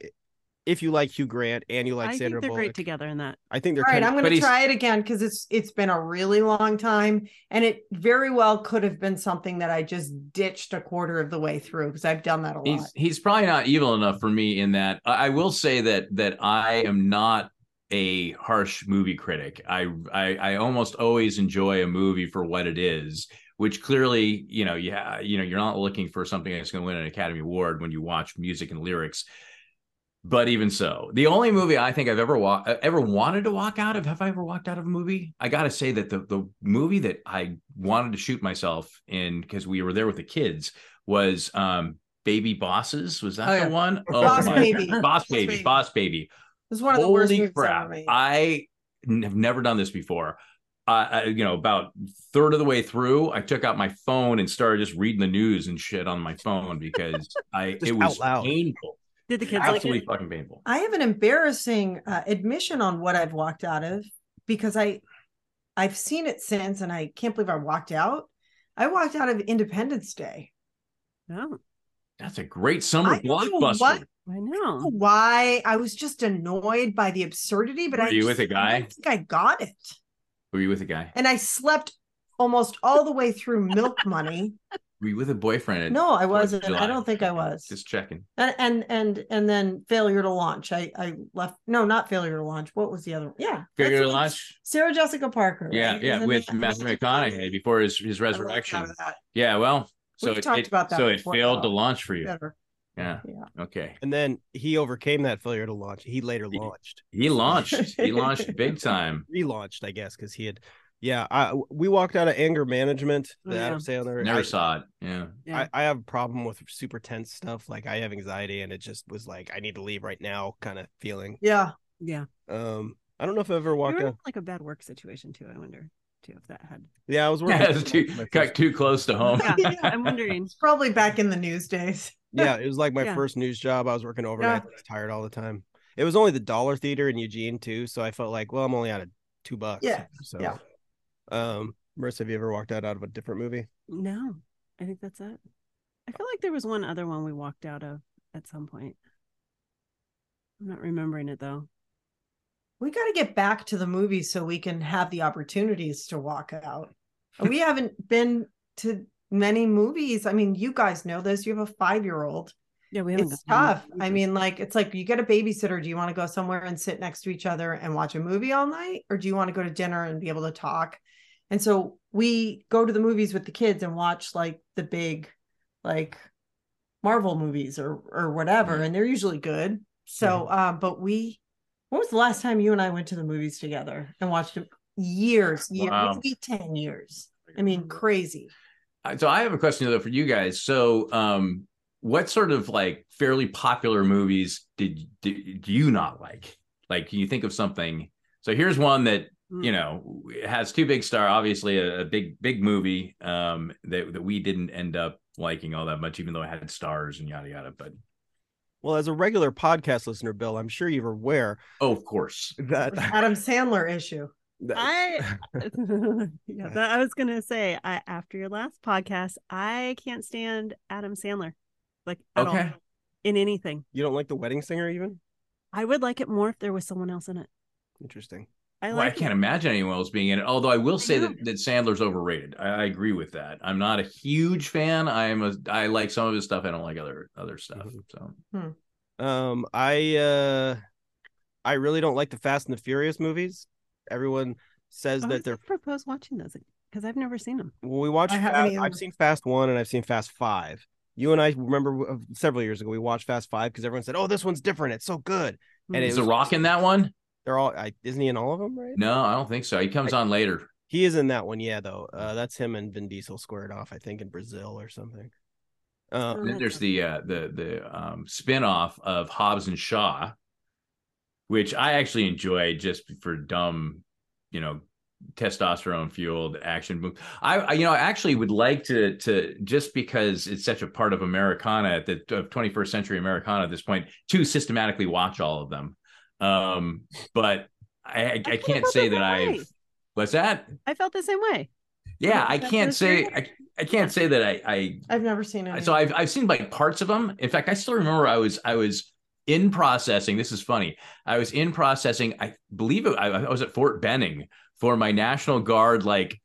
If you like Hugh Grant and you like I Sandra think they're Bullock, great together in that. I think they're All right, kind I'm going to try it again because it's it's been a really long time, and it very well could have been something that I just ditched a quarter of the way through because I've done that a lot. He's he's probably not evil enough for me in that I, I will say that that I am not a harsh movie critic. I, I I almost always enjoy a movie for what it is, which clearly, you know, yeah, you know, you're not looking for something that's going to win an Academy Award when you watch music and lyrics. But even so, the only movie I think I've ever wa- ever wanted to walk out of, have I ever walked out of a movie? I got to say that the the movie that I wanted to shoot myself in because we were there with the kids was um Baby Bosses. Was that Oh, the yeah. one? Oh Boss Baby. Boss Boss Baby, Baby. Boss Baby. It was one of the worst Holy movies crap! ever made. I n- have never done this before. Uh, I, you know, about third of the way through, I took out my phone and started just reading the news and shit on my phone because I it was painful, Did the kids like absolutely it? fucking painful. I have an embarrassing uh, admission on what I've walked out of because I I've seen it since and I can't believe I walked out. I walked out of Independence Day. Oh, That's a great summer I don't know blockbuster. what- I I know. know why I was just annoyed by the absurdity, but Were I you just- with a guy? don't think I got it. Were you with a guy? And I slept almost all the way through Milk Money. Were you with a boyfriend? No, I wasn't. I don't think I was. Just checking. And and and and then failure to launch. I I left. No, not failure to launch. What was the other? one? Yeah, failure to launch. Sarah Jessica Parker. Yeah, right? yeah, with that- Matthew McConaughey before his his resurrection. out of that. Yeah, well, so We've it, talked it- about that so it before, failed to launch for you. Better. Yeah. Yeah. Okay. And then he overcame that failure to launch. He later launched, He launched. he launched big time. relaunched, I guess, because he had. Yeah, I, we walked out of anger management. Oh, yeah. Adam Sandler. Never I, saw it. Yeah. Yeah. I, I have a problem with super tense stuff. Like I have anxiety, and it just was like I need to leave right now, kind of feeling. Yeah. yeah. Um, I don't know if I ever You walked in, out. like a bad work situation too. I wonder too if that had. Yeah, I was working. Yeah, too my got too close to home. Yeah, Yeah. I'm wondering. It's probably back in the news days. Yeah, it was like my Yeah. first news job. I was working overnight. I was tired all the time. It was only the Dollar Theater in Eugene too, so I felt like, well, I'm only out of two bucks. Yeah, So, yeah. Um, Marisa, have you ever walked out out of a different movie? No, I think that's it. I feel like there was one other one we walked out of at some point. I'm not remembering it though. We got to get back to the movies so we can have the opportunities to walk out. We haven't been to many movies. I mean, you guys know this. You have a five year old. Yeah, we haven't. It's gone to tough. I mean, like, it's like you get a babysitter. Do you want to go somewhere and sit next to each other and watch a movie all night? Or do you want to go to dinner and be able to talk? And so we go to the movies with the kids and watch like the big, like, Marvel movies or or whatever, mm-hmm. and they're usually good. So, um, but we, when was the last time you and I went to the movies together and watched them? Years, years, Wow. maybe ten years. I mean, mm. crazy. So I have a question though for you guys. So, um, what sort of like fairly popular movies did, did do you not like? Like, can you think of something? So here's one that Hmm. you know has two big star, obviously a, a big big movie um, that that we didn't end up liking all that much, even though it had stars and yada yada. But Well, as a regular podcast listener, Bill, I'm sure you're aware oh, of course, that, Adam Sandler issue. That- I yeah, that, I was gonna say I after your last podcast, I can't stand Adam Sandler, like at all in anything. you don't like the Wedding Singer even? I would like it more if there was someone else in it. Interesting. I Well, I can't it. imagine anyone else being in it. Although I will say know. that, that Sandler's overrated. I, I agree with that. I'm not a huge fan. I am a. I like some of his stuff. I don't like other other stuff. Mhm. So Um, I uh, I really don't like the Fast and the Furious movies. Everyone says I that they're. propose watching those because I've never seen them. Well, we watched. I haven't Fast. I've seen Fast One and I've seen Fast Five. You and I remember several years ago we watched Fast Five because everyone said, "Oh, this one's different. It's so good." And Mm. it is was The Rock in that one? They're all. I, isn't he in all of them? Right? No, I don't think so. He comes on later. He is in that one. Yeah, though. Uh, that's him and Vin Diesel squared off. I think in Brazil or something. Uh, Oh, Then there's the uh, the the um, spin-off of Hobbs and Shaw, which I actually enjoy just for dumb, you know, testosterone fueled action. mo- I, I you know I actually would like to to just because it's such a part of Americana at the of 21st century Americana at this point to systematically watch all of them. Um, but I I, I can't say that way. I've what's that? I felt the same way. Yeah, I can't say I, I can't say that I I I've never seen it. so I've I've seen like parts of them. In fact, I still remember I was I was in processing. This is funny. I was in processing. I believe it, I, I was at Fort Benning for my National Guard like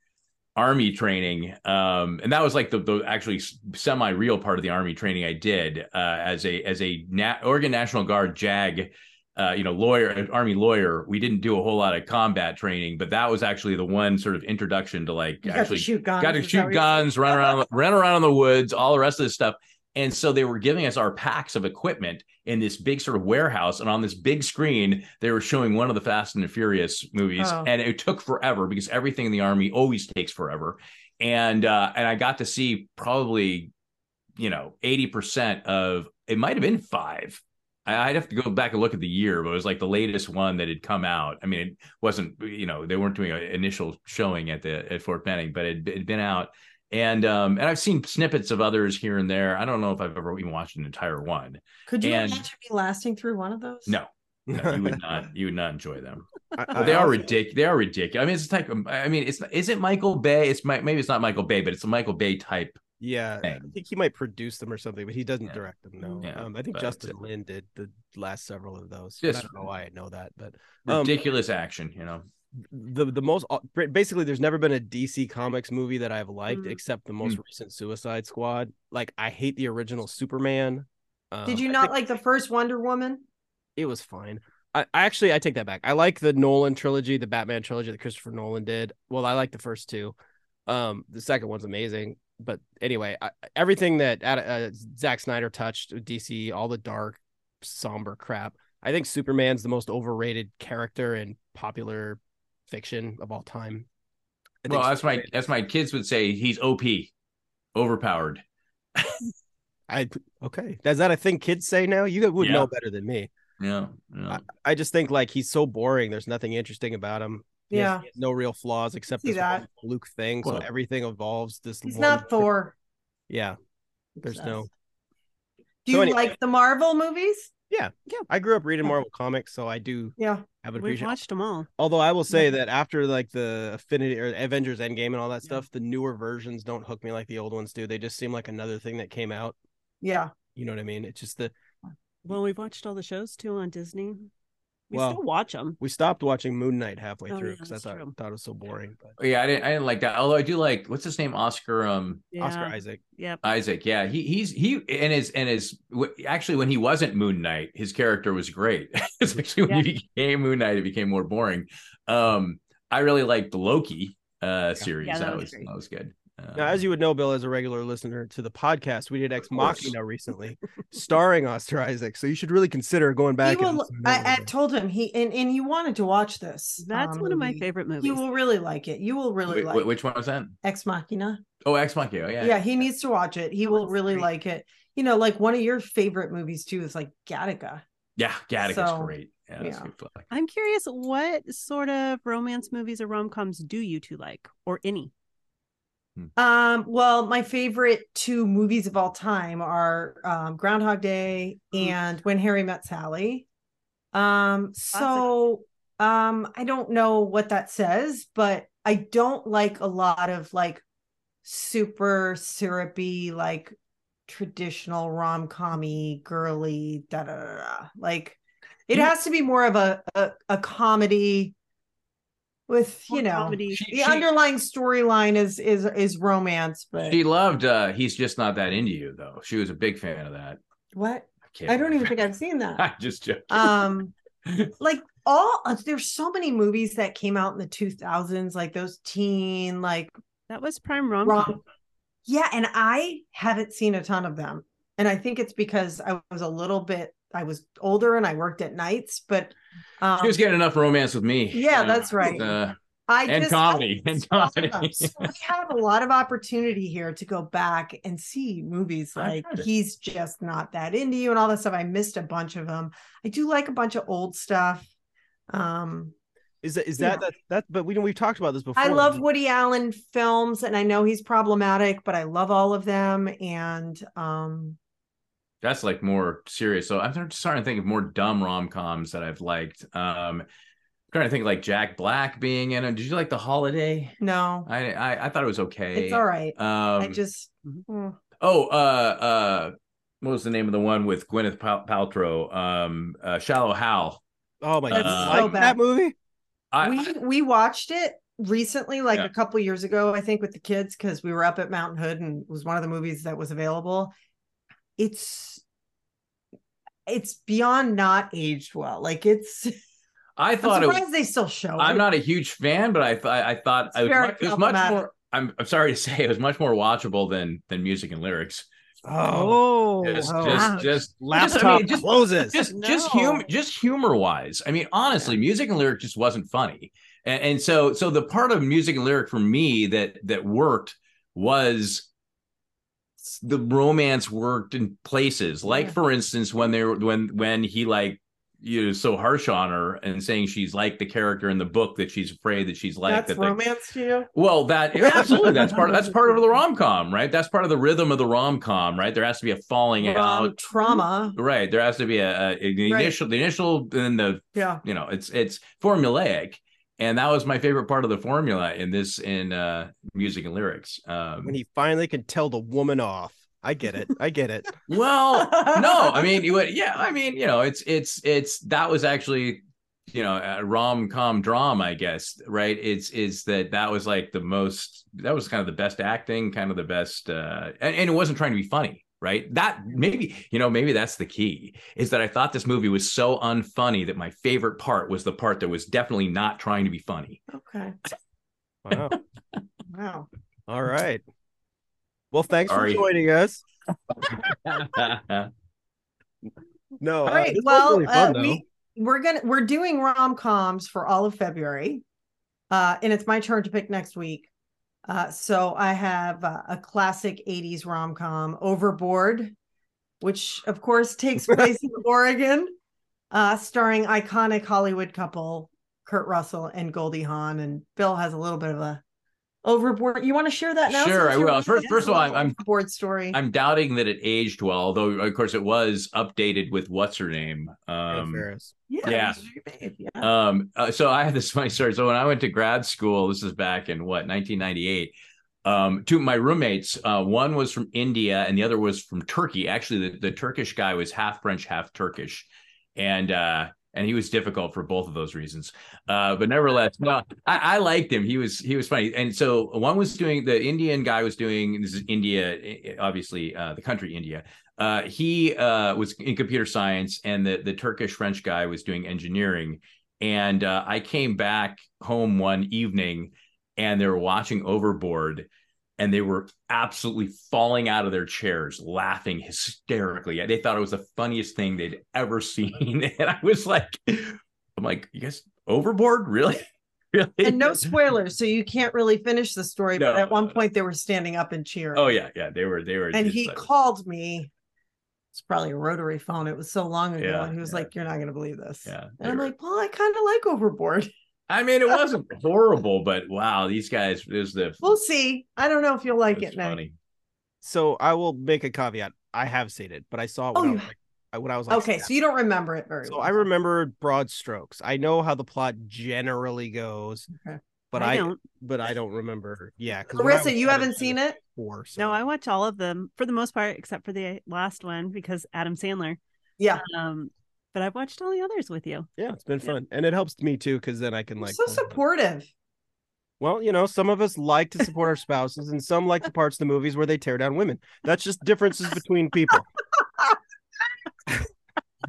army training, um, and that was like the, the actually semi real part of the army training I did uh, as a as a Na- Oregon National Guard JAG. Uh, you know, lawyer, army lawyer. We didn't do a whole lot of combat training, but that was actually the one sort of introduction to like You got to actually shoot guns. got to shoot guns, run around, run around in the woods, all the rest of this stuff. And so they were giving us our packs of equipment in this big sort of warehouse, and on this big screen, they were showing one of the Fast and the Furious movies, Oh. and it took forever because everything in the army always takes forever. And uh, and I got to see probably, you know, eighty percent of it might have been five. I'd have to go back and look at the year, but it was like the latest one that had come out. I mean, it wasn't, you know, they weren't doing an initial showing at the at Fort Benning, but it had been out. And um, and I've seen snippets of others here and there. I don't know if I've ever even watched an entire one. Could you and- imagine me lasting through one of those? No, no, you would not. You would not enjoy them. I- I they are ridiculous. They are ridiculous. I mean, it's a type of. I mean, it's is it Michael Bay? It's mi- maybe it's not Michael Bay, but it's a Michael Bay type. Yeah, I think he might produce them or something, but he doesn't Yeah. direct them. No, Yeah, um, I think Justin Lin did the last several of those. but I don't know why I know that, but um, Ridiculous action, you know. The the most uh, basically, there's never been a DC Comics movie that I've liked Mm. except the most Mm. recent Suicide Squad. Like, I hate the original Superman. Um, Did you not think like the first Wonder Woman? It was fine. I, I actually I take that back. I like the Nolan trilogy, the Batman trilogy that Christopher Nolan did. Well, I like the first two. Um, the second one's amazing. But anyway, I, everything that uh, Zack Snyder touched with DC, all the dark, somber crap. I think Superman's the most overrated character in popular fiction of all time. I think Well, as my Superman- as my kids would say, he's OP, overpowered. I okay. Is that a thing kids say now? You would Yeah. know better than me. Yeah, yeah. I, I just think like he's so boring. There's nothing interesting about him. He has- Yeah. he has no real flaws except See this that. one Luke thing. So Well- everything evolves. This He's one- not Thor. Yeah, there's Obsessed. no. Do So you anyway. like the Marvel movies? Yeah, yeah. I grew up reading Marvel comics, so I do Yeah. Have an We've watched them all. Although I will say Yeah. that after like the Infinity or Avengers Endgame and all that stuff, the newer versions don't hook me like the old ones do. They just seem like another thing that came out. Yeah. You know what I mean? It's just the Well, we've watched all the shows too on Disney. We Well, still watch them. we stopped watching Moon Knight halfway Oh, through yeah, because I that's thought, true. thought it was so boring. But Oh, yeah, I didn't I didn't like that. Although I do like what's his name, Oscar um Yeah. Oscar Isaac. Yeah, Isaac. Yeah, he he's he and his and his actually when he wasn't Moon Knight, his character was great. it's actually when he became Moon Knight, it became more boring. Um, I really liked the Loki uh series. Yeah, that that was was that was good. Now, as you would know, Bill, as a regular listener to the podcast, we did Ex Machina recently, starring Oscar Isaac. So you should really consider going back. He and will, I, I told him he and, and he wanted to watch this. That's um, one of my favorite movies. You will really like it. You will really wait, like wait, which one was that? Ex Machina. Oh, Ex Machina. Yeah, Yeah. he needs to watch it. He Oh, will really great. like it. You know, like one of your favorite movies too is like Gattaca. yeah. Gattaca's So, great. Yeah, yeah. I'm curious, what sort of romance movies or rom coms do you two like, or any? Um, well, my favorite two movies of all time are um, Groundhog Day Mm. and When Harry Met Sally. Um, so um, I don't know what that says, but I don't like a lot of like super syrupy, like traditional rom commy, girly, da da da. da. Like it has to be more of a a, a comedy with you know comedy. She- the she- underlying storyline is is is romance, but She loved uh He's Just Not That Into You, though. She was a big fan of that. what? can't I don't even think I've seen that. I'm just joking. Um, like all uh, there's so many movies that came out in the 2000s, like those teen, like That was prime rom rom. Yeah, and I haven't seen a ton of them, and I think it's because I was a little bit. I was older and I worked at nights, but um, she was getting enough romance with me. Yeah, Uh, that's right. uh, I and just, comedy, I- and comedy. So we have a lot of opportunity here to go back and see movies like he's just not that into you and all that stuff. I missed a bunch of them. I do like a bunch of old stuff. Um, Is that is Yeah. that that that? But we we've talked about this before. I love Woody Allen films, and I know he's problematic, but I love all of them. And um, That's like more serious. So I'm starting to think of more dumb rom coms that I've liked. Um, I'm trying to think like Jack Black being in it. Did you like The Holiday? no, I I, I thought it was okay. it's all right. Um, I just mm, oh uh uh what was the name of the one with Gwyneth Pal- Paltrow? Um, uh, Shallow Hal. Oh my That's god, so like that movie. I, we we watched it recently, like Yeah. a couple years ago, I think, with the kids because we were up at Mount Hood and it was one of the movies that was available. It's it's beyond not aged well. Like it's. I I'm thought it was. they still show. I'm it. not a huge fan, but I thought I thought It's it was, much, it was much more. I'm, I'm sorry to say, it was much more watchable than than music and lyrics. Oh, Just, oh, just, ouch. just laptop just, I mean, just, closes. just, just humor, just humor wise. I mean, honestly, music and lyric just wasn't funny, and, and so, so the part of music and lyric for me that that worked was the romance worked in places, like Yeah. for instance, when they were when when he like you know so harsh on her and saying she's like the character in the book that she's afraid that she's like That's that romance to you. well, that absolutely. That's part. Of, that's part of the rom com, right? That's part of the rhythm of the rom com, right? There has to be a falling Rom out, trauma. right? There has to be a, a, the Right. initial, the initial, and the Yeah. you know, it's it's formulaic, and that was my favorite part of the formula in this in uh music and lyrics. Um, When he finally can tell the woman off. I get it. I get it. well, no, I mean, would, yeah, I mean, you know, it's it's it's that was actually you know a rom com drama, I guess, right? It's is that that was like the most that was kind of the best acting, kind of the best, uh and, and it wasn't trying to be funny. Right. That maybe, you know, maybe that's the key is that I thought this movie was so unfunny that my favorite part was the part that was definitely not trying to be funny. Okay. Wow. Wow. All right. Well, thanks Sorry. for joining us. No, All right. uh, right. this was Well, really fun, uh, we we're gonna we're doing rom coms for all of February, uh, and it's my turn to pick next week. Uh, so I have uh, a classic '80s rom com, Overboard, which of course takes place in Oregon, uh, starring iconic Hollywood couple Kurt Russell and Goldie Hawn. And Bill has a little bit of a Overboard. You want to share that now? Sure, I will. First- first of all, I'm- I'm- story. I'm doubting that it aged well, although of course it was updated with what's her name. Um, yeah. yeah. it was yeah. um, uh, so I had this funny story. So when I went to grad school, this is back in what 1998. Um, two of my roommates, uh, one was from India and the other was from Turkey. Actually, the, the Turkish guy was half French, half Turkish, and uh, and he was difficult for both of those reasons. Uh, but nevertheless, no, I, I liked him. He was he was funny. And so one was doing the Indian guy was doing this is India, obviously uh, the country India. Uh, he uh, was in computer science, and the the Turkish French guy was doing engineering. And uh, I came back home one evening, and they were watching Overboard, and they were absolutely falling out of their chairs, laughing hysterically. They thought it was the funniest thing they'd ever seen, and I was like, "I'm like, you guys Overboard, really?" Really? and no spoilers, so you can't really finish the story. but at one point, they were standing up and cheering. Oh yeah, yeah. They were they were and he like- called me. It's probably a rotary phone. It was so long ago, Yeah, and he was yeah. like, "You're not going to believe this." Yeah. and I'm were- like, "Well, I kind of like Overboard. I mean, it wasn't horrible, but wow, these guys is the We'll see. I don't know if you'll like it was funny. So I will make a caveat. I have seen it, but I saw it Oh, when, I was like, when I was like okay, so you don't remember it very So well. I remember broad strokes. I know how the plot generally goes, Okay. but I I, don't. but I don't remember. Yeah, because Marisa, you haven't seen it? Before, so. No, I watch all of them for the most part, except for the last one because Adam Sandler. Yeah, Um, but I've watched all the others with you. yeah, it's been fun, and it helps me too because then I can You're like. so supportive. Well, you know, some of us like to support our spouses, and some like the parts of the movies where they tear down women. That's just differences between people.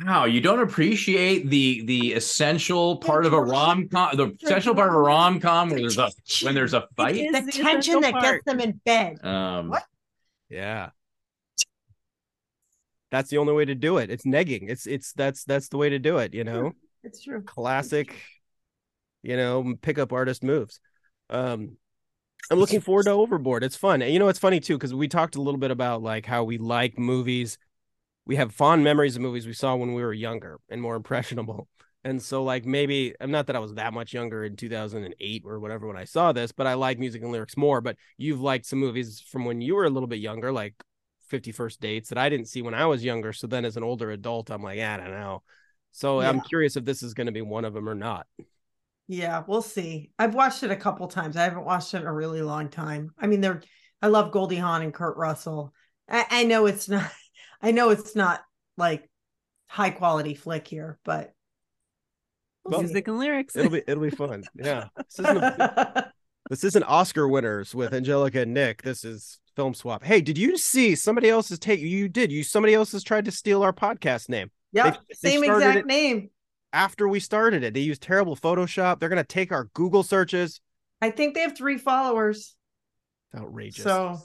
Wow, you don't appreciate the the essential part of a rom com, the essential part of a rom com where there's a when there's a fight. The the tension that part. gets them in bed. Um, What? Yeah. That's the only way to do it. It's negging. It's it's that's that's the way to do it, you know. It's true. classic, you know, pickup artist moves. Um, I'm looking forward to Overboard. It's fun. And you know, it's funny too because we talked a little bit about like how we like movies. We have fond memories of movies we saw when we were younger and more impressionable. And so, like, maybe I'm not that I was that much younger in 2008 or whatever when I saw this, but I like music and lyrics more. But you've liked some movies from when you were a little bit younger, like 50 First Dates, that I didn't see when I was younger. So then, as an older adult, I'm like, I don't know. So I'm curious if this is going to be one of them or not. Yeah, we'll see. I've watched it a couple times. I haven't watched it in a really long time. I mean, they're I love Goldie Hawn and Kurt Russell. I, I know it's not I know it's not like high quality flick here, but we'll see. Music and lyrics. It'll be it'll be fun. Yeah. This isn't a, this isn't Oscar winners with Angelica and Nick. This is film swap. Hey, did you see somebody else has take you did you somebody else has tried to steal our podcast name yeah, same exact name. after we started it. They used terrible Photoshop. They're gonna take our Google searches. I think they have three followers. Outrageous. So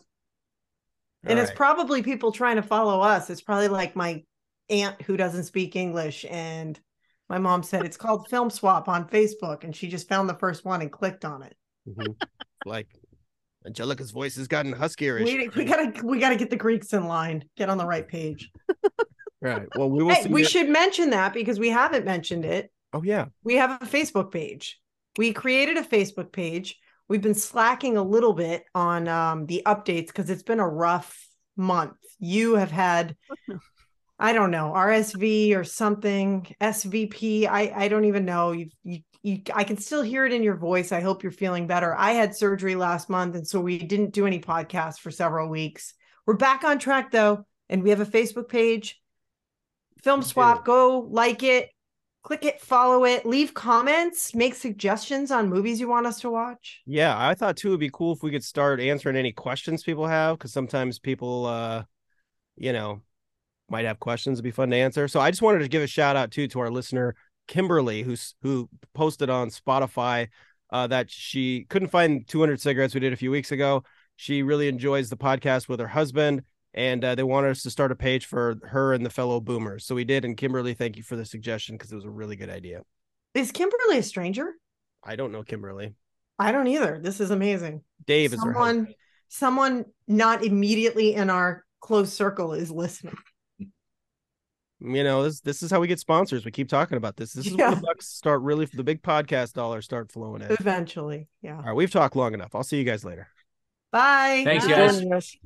and All it's probably people trying to follow us. It's probably like my aunt who doesn't speak English and my mom said it's called Film Swap on Facebook and she just found the first one and clicked on it. Mhm. like Angelica's voice has gotten huskier. We, we gotta we gotta get the Greeks in line. Get on the right page. Right. Well, we will. Hey, we should mention that because we haven't mentioned it. Oh yeah. We have a Facebook page. We created a Facebook page. We've been slacking a little bit on um, the updates because it's been a rough month. You have had, I don't know, RSV or something, SVP. I I don't even know. You you you. I can still hear it in your voice. I hope you're feeling better. I had surgery last month, and so we didn't do any podcasts for several weeks. We're back on track though, and we have a Facebook page. Film swap. Go like it click it, follow it, leave comments, make suggestions on movies you want us to watch. Yeah, I thought too it'd be cool if we could start answering any questions people have because sometimes people, uh, you know, might have questions. It'd be fun to answer. So I just wanted to give a shout out too to our listener Kimberly, who's who posted on Spotify uh, that she couldn't find 200 cigarettes we did a few weeks ago. She really enjoys the podcast with her husband, and uh, they wanted us to start a page for her and the fellow boomers. So we did. And Kimberly, thank you for the suggestion because it was a really good idea. Is Kimberly a stranger? I don't know Kimberly. I don't either. This is amazing. Dave is her husband. someone someone not immediately in our close circle is listening. You know this this is how we get sponsors we keep talking about this this is Yeah. when the bucks start really the big podcast dollars start flowing in Eventually. Yeah. all right we've talked long enough i'll see you guys later Bye. Thanks, Bye. guys.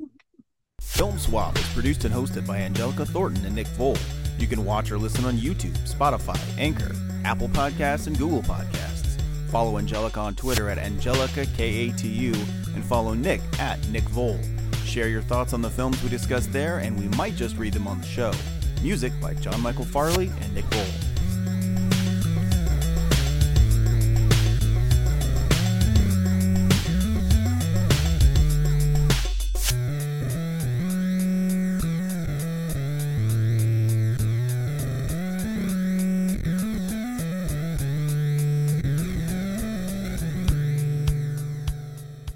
Film Swap is produced and hosted by Angelica Thornton and Nick Voll. You can watch or listen on YouTube, Spotify, Anchor, Apple Podcasts, and Google Podcasts. Follow Angelica on Twitter at Angelica KATU and follow Nick at Nick Voll. Share your thoughts on the films we discussed there, and we might just read them on the show. Music by John Michael Farley and Nick Voll.